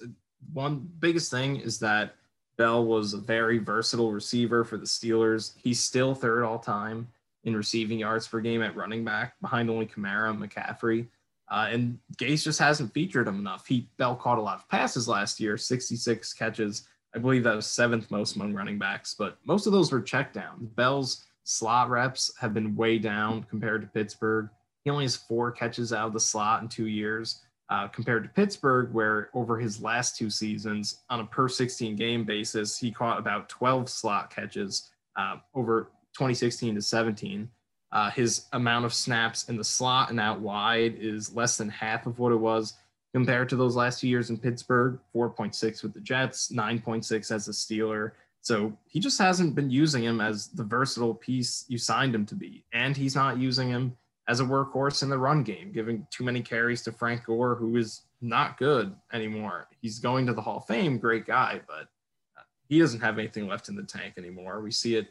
One biggest thing is that Bell was a very versatile receiver for the Steelers. He's still third all time in receiving yards per game at running back, behind only Kamara and McCaffrey. Uh, and Gase just hasn't featured him enough. He Bell caught a lot of passes last year, 66 catches. I believe that was seventh most among running backs, but most of those were check downs. Bell's slot reps have been way down compared to Pittsburgh. He only has four catches out of the slot in two years, uh, compared to Pittsburgh, where over his last two seasons, on a per 16 game basis, he caught about 12 slot catches uh, over 2016 to 17. Uh, his amount of snaps in the slot and out wide is less than half of what it was compared to those last two years in Pittsburgh 4.6 with the Jets, 9.6 as a Steeler. So he just hasn't been using him as the versatile piece you signed him to be. And he's not using him as a workhorse in the run game, giving too many carries to Frank Gore, who is not good anymore. He's going to the Hall of Fame, great guy, but he doesn't have anything left in the tank anymore. We see it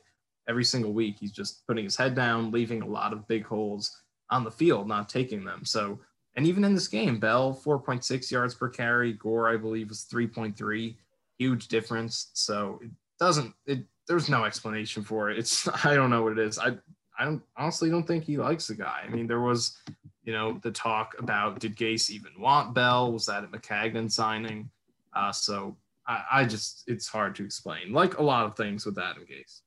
every single week. He's just putting his head down, leaving a lot of big holes on the field, not taking them. So, and even in this game, Bell 4.6 yards per carry, Gore I believe was 3.3, huge difference. So it doesn't. It there's no explanation for it. It's I don't know what it is. I I don't honestly don't think he likes the guy. I mean, there was, you know, the talk about did Gase even want Bell? Was that a Maccagnan signing? Uh, so I, I just it's hard to explain. Like a lot of things with Adam Gase.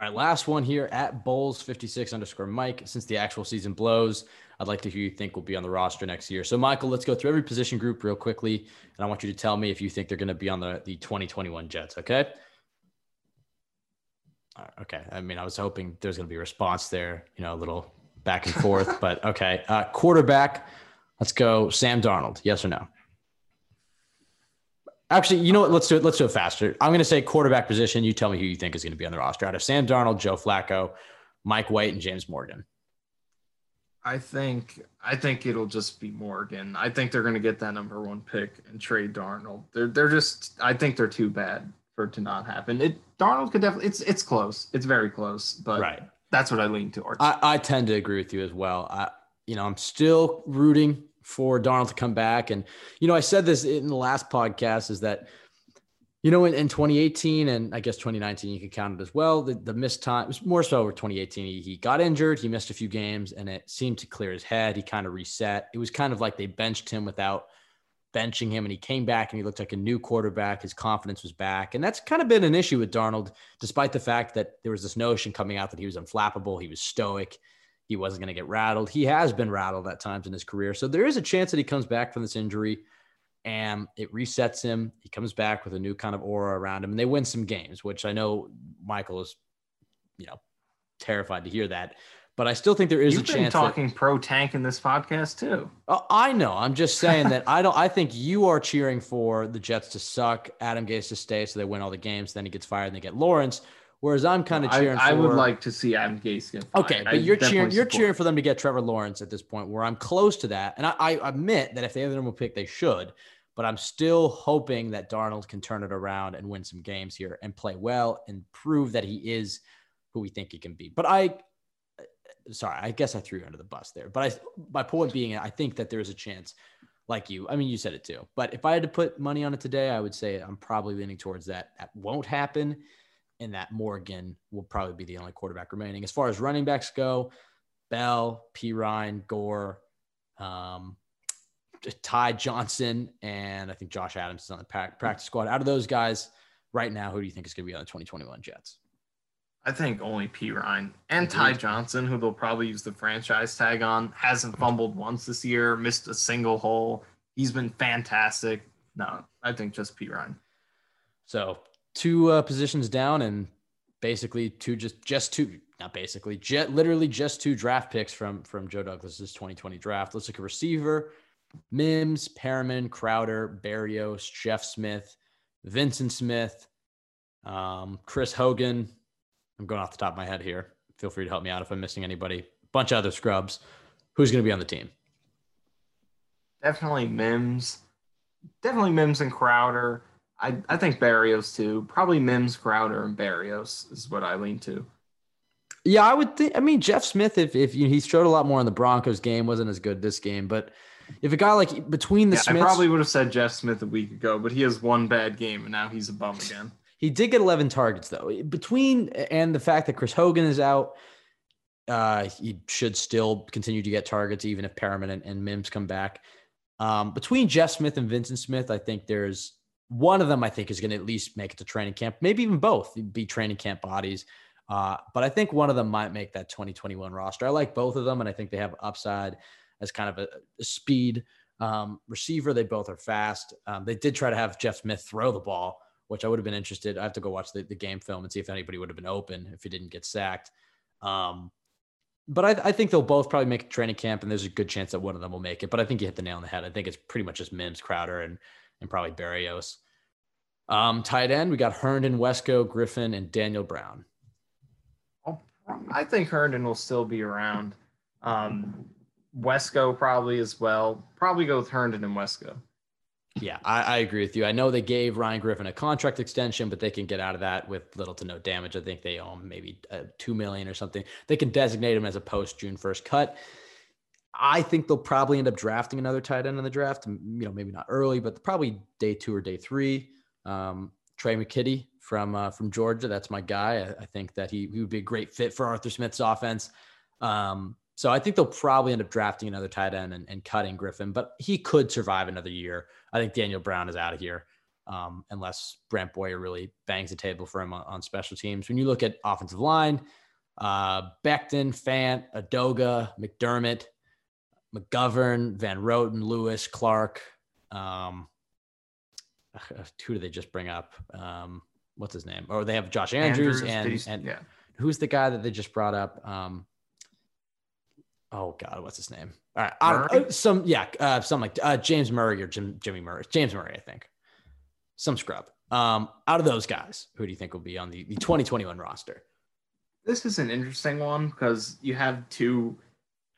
All right, last one here at Bowls 56 underscore Mike. Since the actual season blows, I'd like to hear you think will be on the roster next year. So, Michael, let's go through every position group real quickly, and I want you to tell me if you think they're going to be on the, the 2021 Jets. Okay. Okay. I mean, I was hoping there's going to be a response there, you know, a little back and forth, but okay. Uh, quarterback, Let's go Sam Darnold. Yes or no? Actually, you know what? Let's do it. Let's do it faster. I'm going to say quarterback position. You tell me who you think is going to be on the roster out of Sam Darnold, Joe Flacco, Mike White, and James Morgan. I think I think it'll just be Morgan. I think they're going to get that number one pick and trade Darnold. They're they're just I think they're too bad for it to not happen. It Darnold could definitely it's it's close. It's very close, but Right. that's what I lean towards. I, I tend to agree with you as well. I, you know, I'm still rooting for Darnold to come back. And, you know, I said this in the last podcast is that, you know, in, in 2018 and I guess 2019, you can count it as well. The, the missed time was more so over 2018. He, he got injured, he missed a few games, and it seemed to clear his head. He kind of reset. It was kind of like they benched him without benching him, and he came back and he looked like a new quarterback. His confidence was back. And that's kind of been an issue with Darnold, despite the fact that there was this notion coming out that he was unflappable, he was stoic he wasn't going to get rattled. He has been rattled at times in his career. So there is a chance that he comes back from this injury and it resets him. He comes back with a new kind of aura around him and they win some games, which I know Michael is, you know, terrified to hear that. But I still think there is You've a been chance. that- talking pro tank in this podcast too. Oh, I know. I'm just saying that I don't. I think you are cheering for the Jets to suck, Adam Gase to stay, so they win all the games. Then he gets fired, and they get Lawrence. Whereas I'm kind of cheering. I for, would like to see Adam Gase get fired. Okay, I but you're cheering. You're support cheering for them to get Trevor Lawrence at this point, where I'm close to that, and I, I admit that if they have the number pick, they should. But I'm still hoping that Darnold can turn it around and win some games here and play well and prove that he is who we think he can be. But I, sorry, I guess I threw you under the bus there. But I, my point being, I think that there is a chance, like you. I mean, you said it too. But if I had to put money on it today, I would say I'm probably leaning towards that. That won't happen and that Morgan will probably be the only quarterback remaining. As far as running backs go, Bell, Perine, Gore, um, Ty Johnson, and I think Josh Adams is on the practice squad. Out of those guys, right now, who do you think is going to be on the 2021 Jets? I think only Perine and Ty Johnson, who they'll probably use the franchise tag on, hasn't fumbled once this year, missed a single hole. He's been fantastic. No, I think just Perine. So two uh, positions down, and basically two just just two, not basically, jet literally just two draft picks from from Joe Douglas's 2020 draft. Let's look at receiver: Mims, Perriman, Crowder, Berrios, Jeff Smith, Vincent Smith, um, Chris Hogan. I'm going off the top of my head here. Feel free to help me out if I'm missing anybody. Bunch of other scrubs. Who's going to be on the team? Definitely Mims. Definitely Mims and Crowder. I, I think Berrios too. Probably Mims, Crowder, and Berrios is what I lean to. Yeah, I would think. I mean, Jeff Smith, if if you, he showed a lot more in the Broncos game, wasn't as good this game. But if a guy like between the Yeah, I Smiths, probably would have said Jeff Smith a week ago, but he has one bad game and now he's a bum again. He did get 11 targets though. Between and the fact that Chris Hogan is out, uh, he should still continue to get targets even if Perriman and, and Mims come back. Um, between Jeff Smith and Vincent Smith, I think there's one of them. I think is going to at least make it to training camp, maybe even both be training camp bodies. Uh, but I think one of them might make that 2021 roster. I like both of them, and I think they have upside as kind of a, a speed um, receiver. They both are fast. Um, they did try to have Jeff Smith throw the ball, which I would have been interested. I have to go watch the, the game film and see if anybody would have been open if he didn't get sacked. Um, but I, I think they'll both probably make training camp, and there's a good chance that one of them will make it. But I think you hit the nail on the head. I think it's pretty much just Mims, Crowder, and and probably Berrios. Um, tight end, we got Herndon, Wesco, Griffin, and Daniel Brown. I think Herndon will still be around. Um, Wesco probably as well. Probably go with Herndon and Wesco. Yeah, I, I agree with you. I know they gave Ryan Griffin a contract extension, but they can get out of that with little to no damage. I think they owe him maybe uh, two million or something. They can designate him as a post June first cut. I think they'll probably end up drafting another tight end in the draft. You know, maybe not early, but probably day two or day three. Um, Tre' McKitty from uh, from Georgia, that's my guy. I, I think that he, he would be a great fit for Arthur Smith's offense. Um, so I think they'll probably end up drafting another tight end and, and cutting Griffin, but he could survive another year. I think Daniel Brown is out of here um, unless Brant Boyer really bangs the table for him on, on special teams. When you look at offensive line, uh, Becton, Fant, Edoga, McDermott, McGovern, Van Roten, Lewis, Clark. Um, who do they just bring up? Um, what's his name? Or they have Josh Andrews, did and, and yeah. who's the guy that they just brought up? Um, Oh God, what's his name? All right, uh, some yeah, uh, something like uh, James Murray or Jim, Jimmy Murray. James Murray, I think. Some scrub. Um, out of those guys, who do you think will be on the, the 2021 roster? This is an interesting one because you have two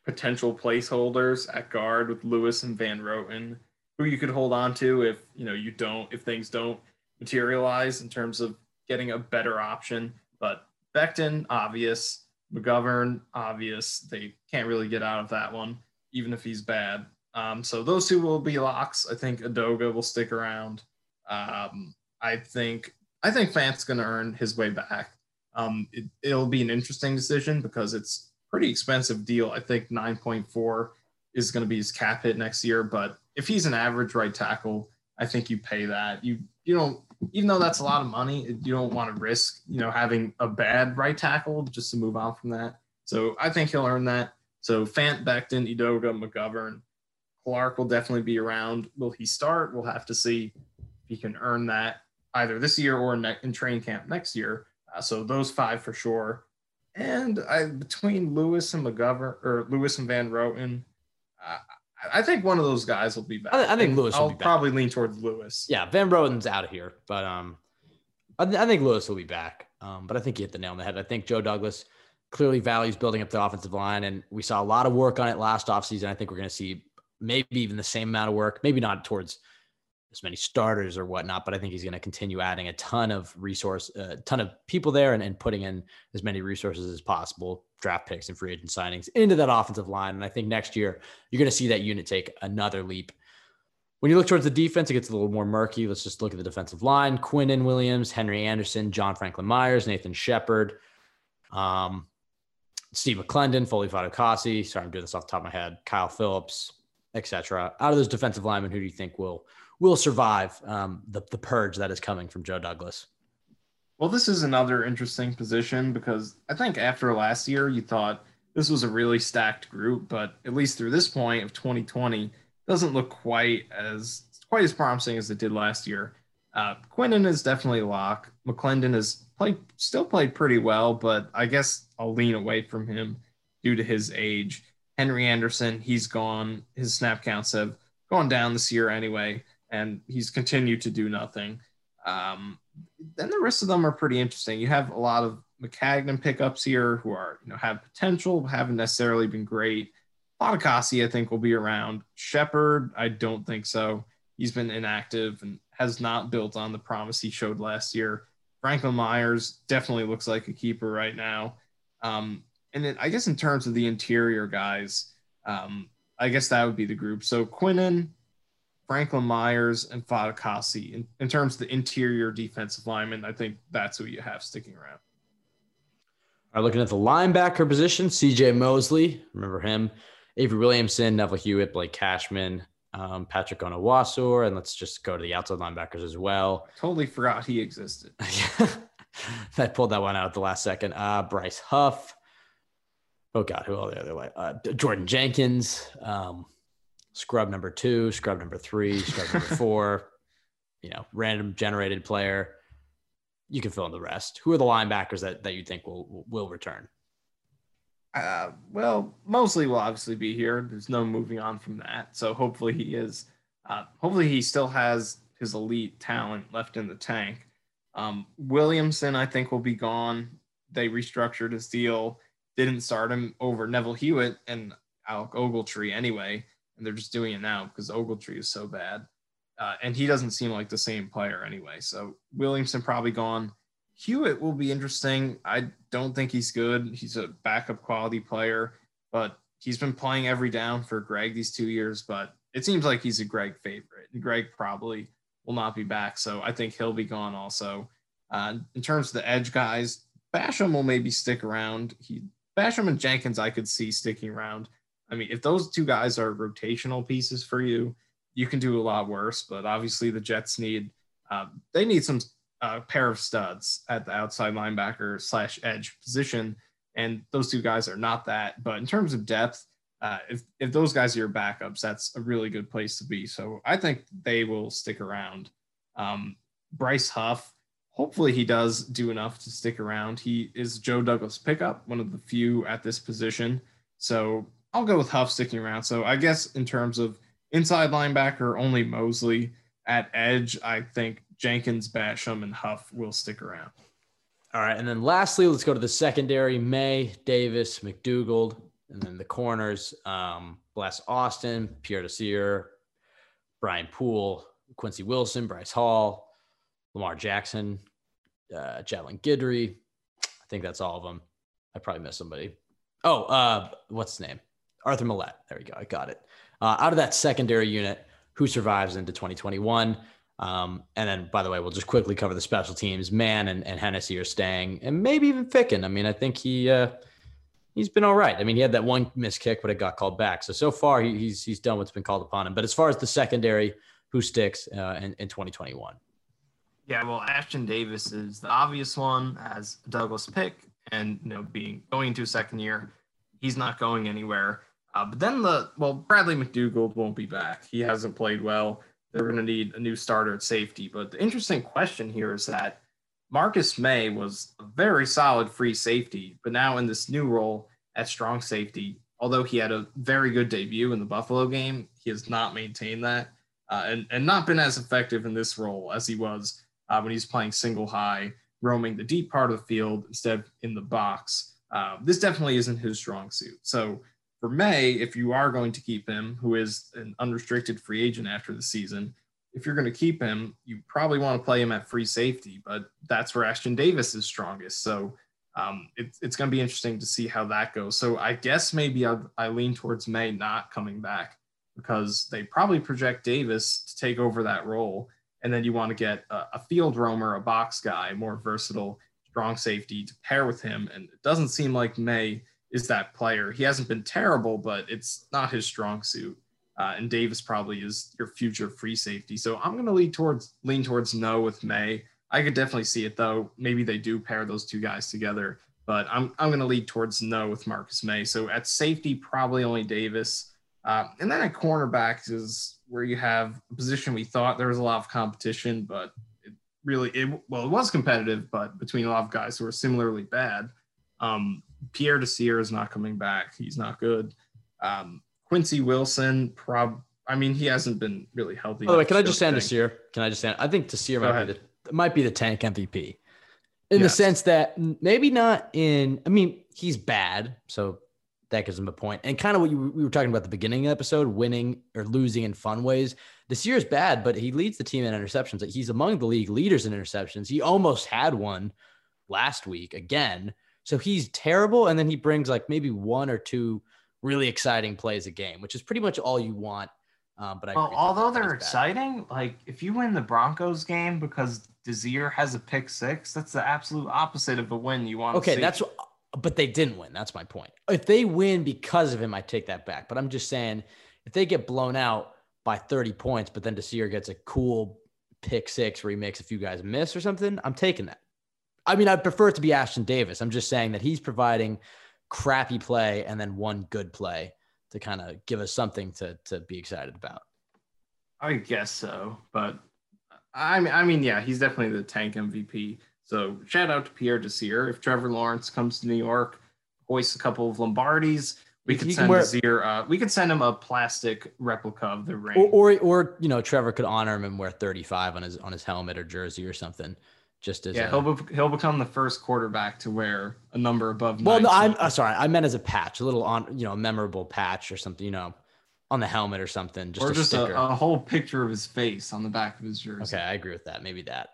potential placeholders at guard with Lewis and Van Roten, who you could hold on to if you know you don't if things don't materialize in terms of getting a better option. But Becton, obvious. McGovern, obvious. They can't really get out of that one, even if he's bad. Um, so those two will be locks. I think Edoga will stick around. Um, I think I think Fant's going to earn his way back. Um, it, it'll be an interesting decision because it's pretty expensive deal. I think 9.4 is going to be his cap hit next year. But if he's an average right tackle, I think you pay that. You you don't even though that's a lot of money, you don't want to risk you know having a bad right tackle just to move on from that. So I think he'll earn that. So Fant, Becton, Edoga, McGovern, Clark will definitely be around. Will he start? We'll have to see if he can earn that either this year or in, in training camp next year. Uh, so those five for sure. And I between Lewis and McGovern or Lewis and Van Roten, uh, I think one of those guys will be back. I, I think Lewis. I'll will be probably lean towards Lewis. Yeah, Van Roten's out of here, but um, I, th- I think Lewis will be back. Um, but I think you hit the nail on the head. I think Joe Douglas clearly values building up the offensive line, and we saw a lot of work on it last offseason. I think we're going to see maybe even the same amount of work, maybe not towards as many starters or whatnot, but I think he's going to continue adding a ton of resource, a uh, ton of people there and, and putting in as many resources as possible, draft picks and free agent signings into that offensive line. And I think next year you're going to see that unit take another leap. When you look towards the defense, it gets a little more murky. Let's just look at the defensive line. Quinnen Williams, Henry Anderson, John Franklin Myers, Nathan Shepherd, um, Steve McLendon, Foley Fatukasi. Sorry, I'm doing this off the top of my head. Kyle Phillips, etc. Out of those defensive linemen, who do you think will – will survive um, the, the purge that is coming from Joe Douglas. Well, this is another interesting position because I think after last year, you thought this was a really stacked group, but at least through this point of 2020, doesn't look quite as quite as promising as it did last year. Uh, Quinnen is definitely a lock. McLendon has played still played pretty well, but I guess I'll lean away from him due to his age. Henry Anderson, he's gone. His snap counts have gone down this year anyway and he's continued to do nothing. Um, then the rest of them are pretty interesting. You have a lot of Maccagnan pickups here who are, you know, have potential, haven't necessarily been great. Fatukasi, I think, will be around. Shepherd, I don't think so. He's been inactive and has not built on the promise he showed last year. Franklin Myers definitely looks like a keeper right now. Um, and then I guess in terms of the interior guys, um, I guess that would be the group. So Quinnen, Franklin Myers and Fatukasi. In, in terms of the interior defensive lineman, I think that's who you have sticking around. All right, looking at the linebacker position, CJ Mosley, remember him, Avery Williamson, Neville Hewitt, Blake Cashman, um, Patrick Onwuasor, and let's just go to the outside linebackers as well. I totally forgot he existed. I pulled that one out at the last second. Uh, Bryce Huff. Oh God, who are the other way? Uh, Jordan Jenkins. Um, scrub number two, scrub number three, scrub number four, you know, random generated player. You can fill in the rest. Who are the linebackers that, that you think will will return? Uh, well, Mosley will obviously be here. There's no moving on from that. So hopefully he is. Uh, hopefully he still has his elite talent left in the tank. Um, Williamson, I think, will be gone. They restructured his deal, didn't start him over Neville Hewitt and Alec Ogletree anyway and they're just doing it now because Ogletree is so bad. Uh, and he doesn't seem like the same player anyway. So Williamson probably gone. Hewitt will be interesting. I don't think he's good. He's a backup quality player, but he's been playing every down for Gregg these two years. But it seems like he's a Gregg favorite. Gregg probably will not be back. So I think he'll be gone also. Uh, in terms of the edge guys, Basham will maybe stick around. He Basham and Jenkins I could see sticking around. I mean, if those two guys are rotational pieces for you, you can do a lot worse. But obviously, the Jets need uh, they need some uh, pair of studs at the outside linebacker slash edge position, and those two guys are not that. But in terms of depth, uh, if if those guys are your backups, that's a really good place to be. So I think they will stick around. Um, Bryce Huff, hopefully he does do enough to stick around. He is Joe Douglas pickup, one of the few at this position. So I'll go with Huff sticking around. So I guess in terms of inside linebacker, only Mosley. At edge, I think Jenkins, Basham, and Huff will stick around. All right. And then lastly, let's go to the secondary Maye, Davis, McDougald, and then the corners um, Bless Austin, Pierre Desir, Brian Poole, Quincy Wilson, Bryce Hall, Lamar Jackson, uh, Javelin Guidry. I think that's all of them. I probably missed somebody. Oh, uh, what's his name? Arthur Maulet. There we go. I got it. Uh, out of that secondary unit, who survives into 2021? Um, and then, by the way, we'll just quickly cover the special teams. Mann and, and Hennessy are staying, and maybe even Ficken. I mean, I think he uh, he's been all right. I mean, he had that one missed kick, but it got called back. So so far, he, he's he's done what's been called upon him. But as far as the secondary, who sticks uh, in, in 2021? Yeah, well, Ashtyn Davis is the obvious one as Douglas pick, and you know, being going into second year, he's not going anywhere. Uh, but then the well, Bradley McDougald won't be back. He hasn't played well. They're going to need a new starter at safety. But the interesting question here is that Marcus Maye was a very solid free safety, but now in this new role at strong safety, although he had a very good debut in the Buffalo game, he has not maintained that uh, and, and not been as effective in this role as he was uh, when he's playing single high, roaming the deep part of the field instead in the box. Uh, this definitely isn't his strong suit. So for Maye, if you are going to keep him, who is an unrestricted free agent after the season, if you're going to keep him, you probably want to play him at free safety, but that's where Ashtyn Davis is strongest. So um, it, it's going to be interesting to see how that goes. So I guess maybe I, I lean towards Maye not coming back because they probably project Davis to take over that role. And then you want to get a, a field roamer, a box guy, more versatile, strong safety to pair with him. And it doesn't seem like Maye is that player. He hasn't been terrible, but it's not his strong suit. Uh, and Davis probably is your future free safety. So I'm going to lean towards lean towards no with Maye. I could definitely see it though. Maybe they do pair those two guys together, but I'm I'm going to lead towards no with Marcus Maye. So at safety, probably only Davis. Uh, and then at cornerbacks is where you have a position we thought there was a lot of competition, but it really it well it was competitive, but between a lot of guys who are similarly bad. Um, Pierre Desir is not coming back. He's not good. Um, Quincy Wilson, prob I mean, he hasn't been really healthy. By the way, can I just say Desir? Can I just say I think Desir might be the might be the tank MVP. In yes. the sense that maybe not in I mean, he's bad, so that gives him a point. And kind of what you, we were talking about the beginning of the episode, winning or losing in fun ways. This year is bad, but he leads the team in interceptions. He's among the league leaders in interceptions. He almost had one last week again. So he's terrible. And then he brings like maybe one or two really exciting plays a game, which is pretty much all you want. Um, but I well, although they're exciting, like if you win the Broncos game because Desir has a pick six, that's the absolute opposite of a win you want. Okay, that's but they didn't win. That's my point. If they win because of him, I take that back. But I'm just saying, if they get blown out by 30 points, but then Desir gets a cool pick six where he makes a few guys miss or something, I'm taking that. I mean, I'd prefer it to be Ashtyn Davis. I'm just saying that he's providing crappy play and then one good play to kind of give us something to to be excited about. I guess so, but I mean, I mean, yeah, he's definitely the tank MVP. So shout out to Pierre Desir. If Trevor Lawrence comes to New York, hoists a couple of Lombardis, we could send wear, Desir. Uh, we could send him a plastic replica of the ring, or, or, or you know, Trevor could honor him and wear 35 on his on his helmet or jersey or something just as yeah, a, he'll be, he'll become the first quarterback to wear a number above. Well, no, I'm uh, sorry, I meant as a patch, a little on, you know, a memorable patch or something, you know, on the helmet or something, just or a just a, a, whole picture of his face on the back of his jersey. Okay, I agree with that. Maybe that.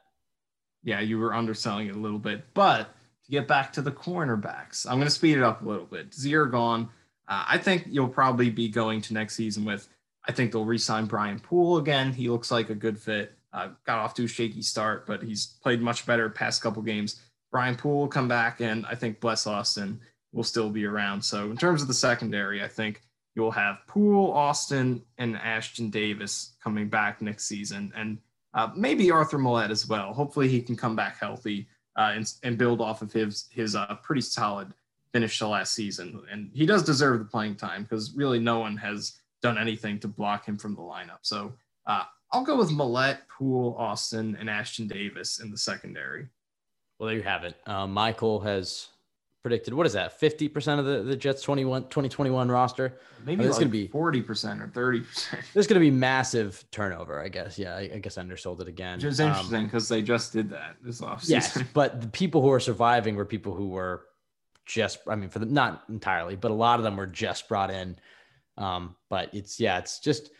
Yeah, you were underselling it a little bit, but to get back to the cornerbacks, I'm going to speed it up a little bit. Zero gone. Uh, I think you'll probably be going to next season with. I think they'll re-sign Brian Poole again. He looks like a good fit. Uh, got off to a shaky start, but he's played much better past couple games. Brian Poole will come back, and I think Bless Austin will still be around. So in terms of the secondary, I think you'll have Poole, Austin, and Ashtyn Davis coming back next season, and uh, maybe Arthur Maulet as well. Hopefully, he can come back healthy uh, and, and build off of his his uh, pretty solid finish to last season. And he does deserve the playing time because really no one has done anything to block him from the lineup. So uh, I'll go with Maulet, Poole, Austin, and Ashtyn Davis in the secondary. Well, there you have it. Uh, Michael has predicted. What is that? 50% of the, the Jets 21, 2021 roster. Maybe it's gonna be- forty percent or thirty percent. There's going to be massive turnover, I guess. Yeah, I, I guess I undersold it again. Which is Um, interesting because they just did that this offseason. Yes, but the people who are surviving were people who were just, I mean, for the not entirely, but a lot of them were just brought in. Um, but it's, yeah, it's just,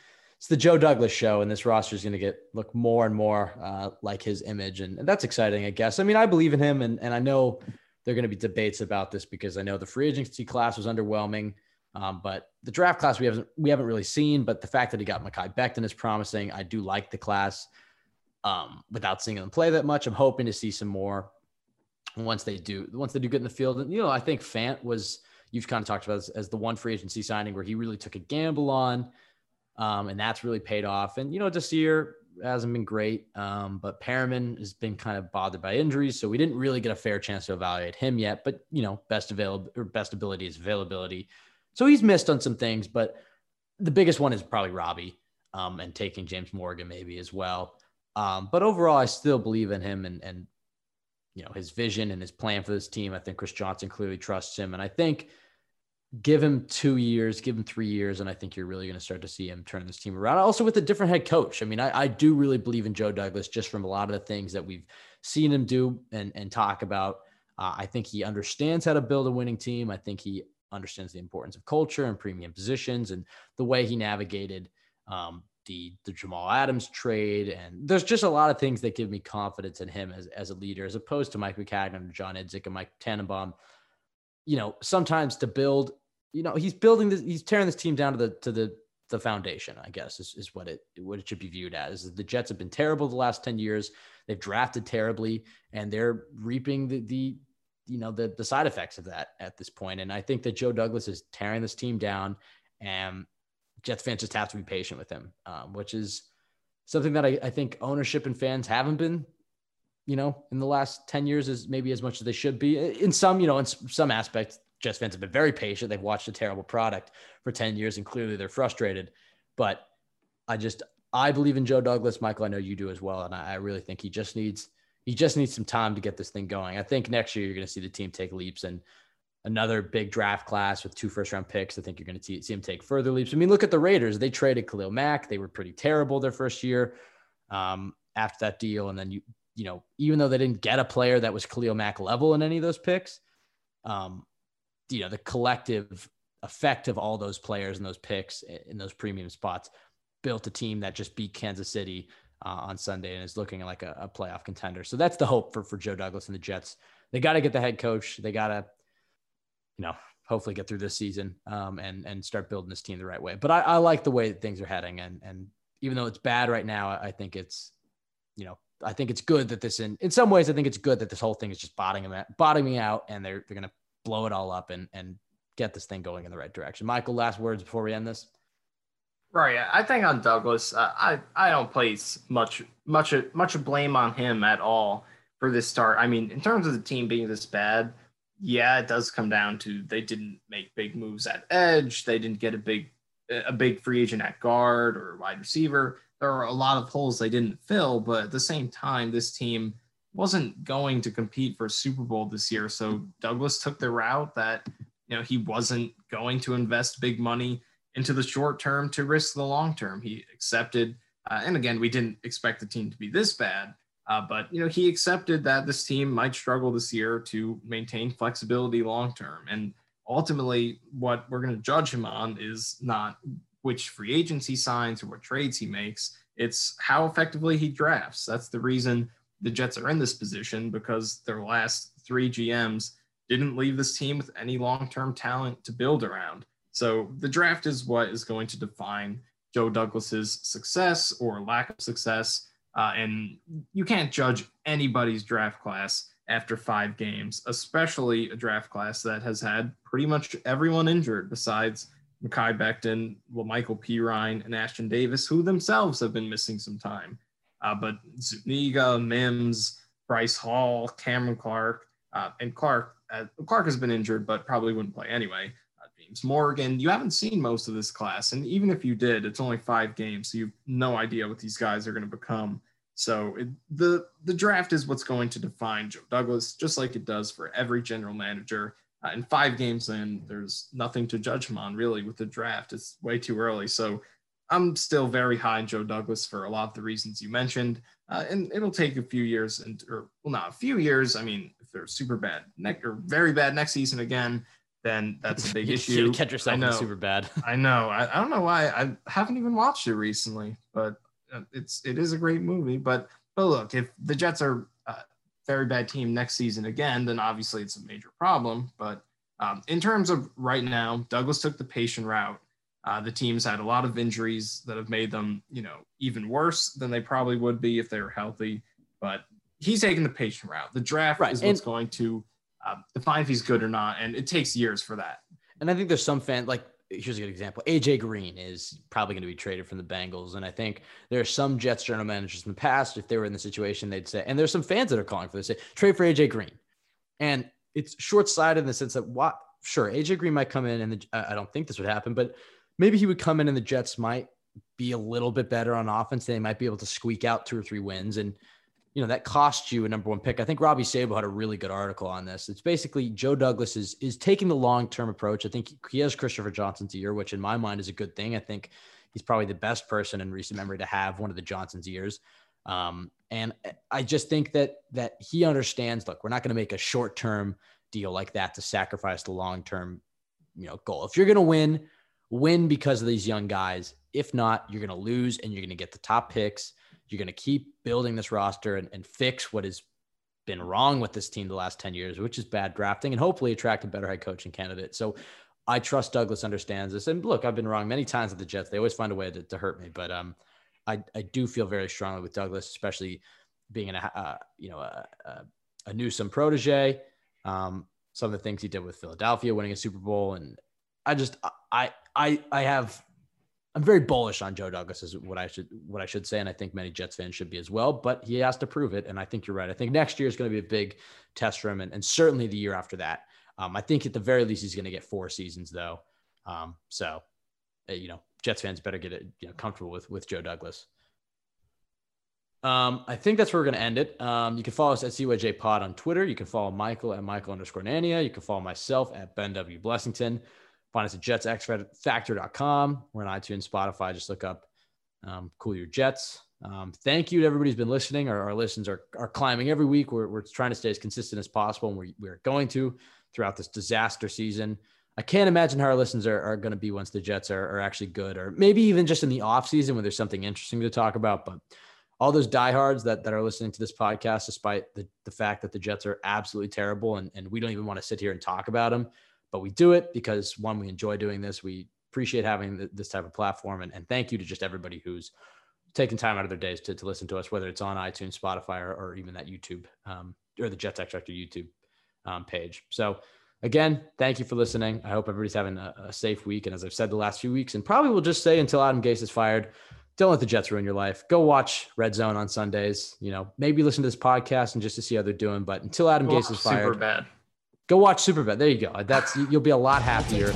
it's the Joe Douglas show, and this roster is going to get look more and more uh, like his image. And, and that's exciting, I guess. I mean, I believe in him, and, and I know there are going to be debates about this because I know the free agency class was underwhelming. Um, but the draft class we haven't we haven't really seen. But the fact that he got Mekhi Becton is promising. I do like the class. Um, without seeing them play that much, I'm hoping to see some more once they do once they do get in the field. And you know, I think Fant was you've kind of talked about as, as the one free agency signing where he really took a gamble on, um, and that's really paid off. And you know, this year hasn't been great, um, but Perriman has been kind of bothered by injuries, so we didn't really get a fair chance to evaluate him yet. But you know, best available or best ability is availability. So he's missed on some things, but the biggest one is probably Robbie um, and taking James Morgan maybe as well. Um, but overall, I still believe in him and and you know his vision and his plan for this team. I think Chris Johnson clearly trusts him, and I think give him two years, give him three years, and I think you're really going to start to see him turn this team around. Also with a different head coach. I mean, I, I do really believe in Joe Douglas just from a lot of the things that we've seen him do and and talk about. Uh, I think he understands how to build a winning team. I think he understands the importance of culture and premium positions and the way he navigated um, the the Jamal Adams trade. And there's just a lot of things that give me confidence in him as, as a leader, as opposed to Mike Maccagnan, John Idzik, and Mike Tannenbaum. You know, sometimes to build, you know, he's building this, he's tearing this team down to the to the the foundation, I guess, is, is what it what it should be viewed as. Is the Jets have been terrible the last 10 years. They've drafted terribly and they're reaping the the you know the the side effects of that at this point. And I think that Joe Douglas is tearing this team down, and Jets fans just have to be patient with him, um, which is something that I, I think ownership and fans haven't been, you know, in the last ten years as maybe as much as they should be. In some, you know, in some aspects, Jets fans have been very patient. They've watched a terrible product for ten years, and clearly they're frustrated. But I just I believe in Joe Douglas, Michael. I know you do as well, and I, I really think he just needs he just needs some time to get this thing going. I think next year you're going to see the team take leaps and another big draft class with two first round picks. I think you're going to see, see him take further leaps. I mean, look at the Raiders. They traded Khalil Mack. They were pretty terrible their first year um, after that deal. And then you, you know, even though they didn't get a player that was Khalil Mack level in any of those picks, um, you know, the collective effect of all those players and those picks in those premium spots built a team that just beat Kansas City uh, on Sunday and is looking like a, a, playoff contender. So that's the hope for, for Joe Douglas and the Jets. They got to get the head coach. They got to, you know, hopefully get through this season um, and, and start building this team the right way. But I, I like the way that things are heading. And, and even though it's bad right now, I think it's, you know, I think it's good that this in, in some ways, I think it's good that this whole thing is just bottoming out, bottoming out and they're, they're to blow it all up and, and get this thing going in the right direction. Michael, last words before we end this. Right. I think on Douglas, I I don't place much much much blame on him at all for this start. I mean, in terms of the team being this bad, yeah, it does come down to they didn't make big moves at edge. They didn't get a big a big free agent at guard or wide receiver. There are a lot of holes they didn't fill, but at the same time, this team wasn't going to compete for Super Bowl this year. So Douglas took the route that you know he wasn't going to invest big money into the short term to risk the long term. He accepted, uh, and again, we didn't expect the team to be this bad, uh, but you know he accepted that this team might struggle this year to maintain flexibility long term. And ultimately, what we're going to judge him on is not which free agency signs or what trades he makes. It's how effectively he drafts. That's the reason the Jets are in this position because their last three GMs didn't leave this team with any long term talent to build around. So the draft is what is going to define Joe Douglas's success or lack of success. Uh, and you can't judge anybody's draft class after five games, especially a draft class that has had pretty much everyone injured besides Mekhi Becton, well, Michael Perine, and Ashtyn Davis, who themselves have been missing some time. Uh, but Zuniga, Mims, Bryce Hall, Cameron Clark, uh, and Clark, uh, Clark has been injured, but probably wouldn't play anyway. James Morgan, you haven't seen most of this class. And even if you did, it's only five games. So you have no idea what these guys are going to become. So it, the the draft is what's going to define Joe Douglas, just like it does for every general manager. Uh, in five games in, there's nothing to judge him on really with the draft. It's way too early. So I'm still very high in Joe Douglas for a lot of the reasons you mentioned. Uh, and it'll take a few years and or well not a few years. I mean, if they're super bad next or very bad next season again, then that's a big issue. catch yourself I know. super bad. I know. I, I don't know why I haven't even watched it recently, but uh, it's it is a great movie. But but look, if the Jets are very bad team next season again, then obviously it's a major problem. But um, in terms of right now, Douglas took the patient route. Uh, the team's had a lot of injuries that have made them, you know, even worse than they probably would be if they were healthy. But he's taking the patient route. The draft Right, is what's and- going to uh, define if he's good or not, and it takes years for that. And I think there's some fan like here's a good example. AJ Green is probably going to be traded from the Bengals, and I think there are some Jets general managers in the past, if they were in the situation, they'd say, and there's some fans that are calling for this, say trade for AJ Green, and it's short sighted in the sense that what sure AJ Green might come in, and the, I don't think this would happen, but maybe he would come in, and the Jets might be a little bit better on offense. They might be able to squeak out two or three wins, and you know that cost you a number one pick. I think Robby Sabo had a really good article on this. It's basically Joe Douglas is is taking the long term approach. I think he has Christopher Johnson's year, which in my mind is a good thing. I think he's probably the best person in recent memory to have one of the Johnson's years. Um, and I just think that that he understands. Look, we're not going to make a short term deal like that to sacrifice the long term, you know, goal. If you're going to win, win because of these young guys. If not, you're going to lose, and you're going to get the top picks. You're going to keep building this roster and, and fix what has been wrong with this team the last 10 years, which is bad drafting and hopefully attract a better head coaching candidate. So I trust Douglas understands this. And look, I've been wrong many times with the Jets. They always find a way to, to hurt me, but um, I, I do feel very strongly with Douglas, especially being in a, uh, you know, a, a, a Newsome protege. Um, some of the things he did with Philadelphia, winning a Super Bowl. And I just, I, I, I have I'm very bullish on Joe Douglas is what I should what I should say, and I think many Jets fans should be as well. But he has to prove it, and I think you're right. I think next year is going to be a big test for him, and, and certainly the year after that. Um, I think at the very least he's going to get four seasons though. Um, so, uh, you know, Jets fans better get it you know comfortable with with Joe Douglas. Um, I think that's where we're going to end it. Um, you can follow us at CYJ Pod on Twitter. You can follow Michael at Michael underscore Nania. You can follow myself at Ben W Blessington. Find us at jetsxfactor.com. We're on iTunes, Spotify. Just look up um, Cool Your Jets. Um, thank you to everybody who's been listening. Our, our listens are, are climbing every week. We're, we're trying to stay as consistent as possible, and we, we're going to throughout this disaster season. I can't imagine how our listens are, are going to be once the Jets are, are actually good, or maybe even just in the off season when there's something interesting to talk about. But all those diehards that, that are listening to this podcast, despite the, the fact that the Jets are absolutely terrible and, and we don't even want to sit here and talk about them, but we do it because one, we enjoy doing this. We appreciate having this type of platform. And, and thank you to just everybody who's taking time out of their days to, to listen to us, whether it's on iTunes, Spotify, or, or even that YouTube um, or the Jets X-Factor YouTube um, page. So again, thank you for listening. I hope everybody's having a, a safe week. And as I've said the last few weeks, and probably will just say until Adam Gase is fired, don't let the Jets ruin your life. Go watch Red Zone on Sundays. You know, maybe listen to this podcast and just to see how they're doing. But until Adam Gase is fired, Super bad. Go watch Superbad. There you go. That's you'll be a lot happier.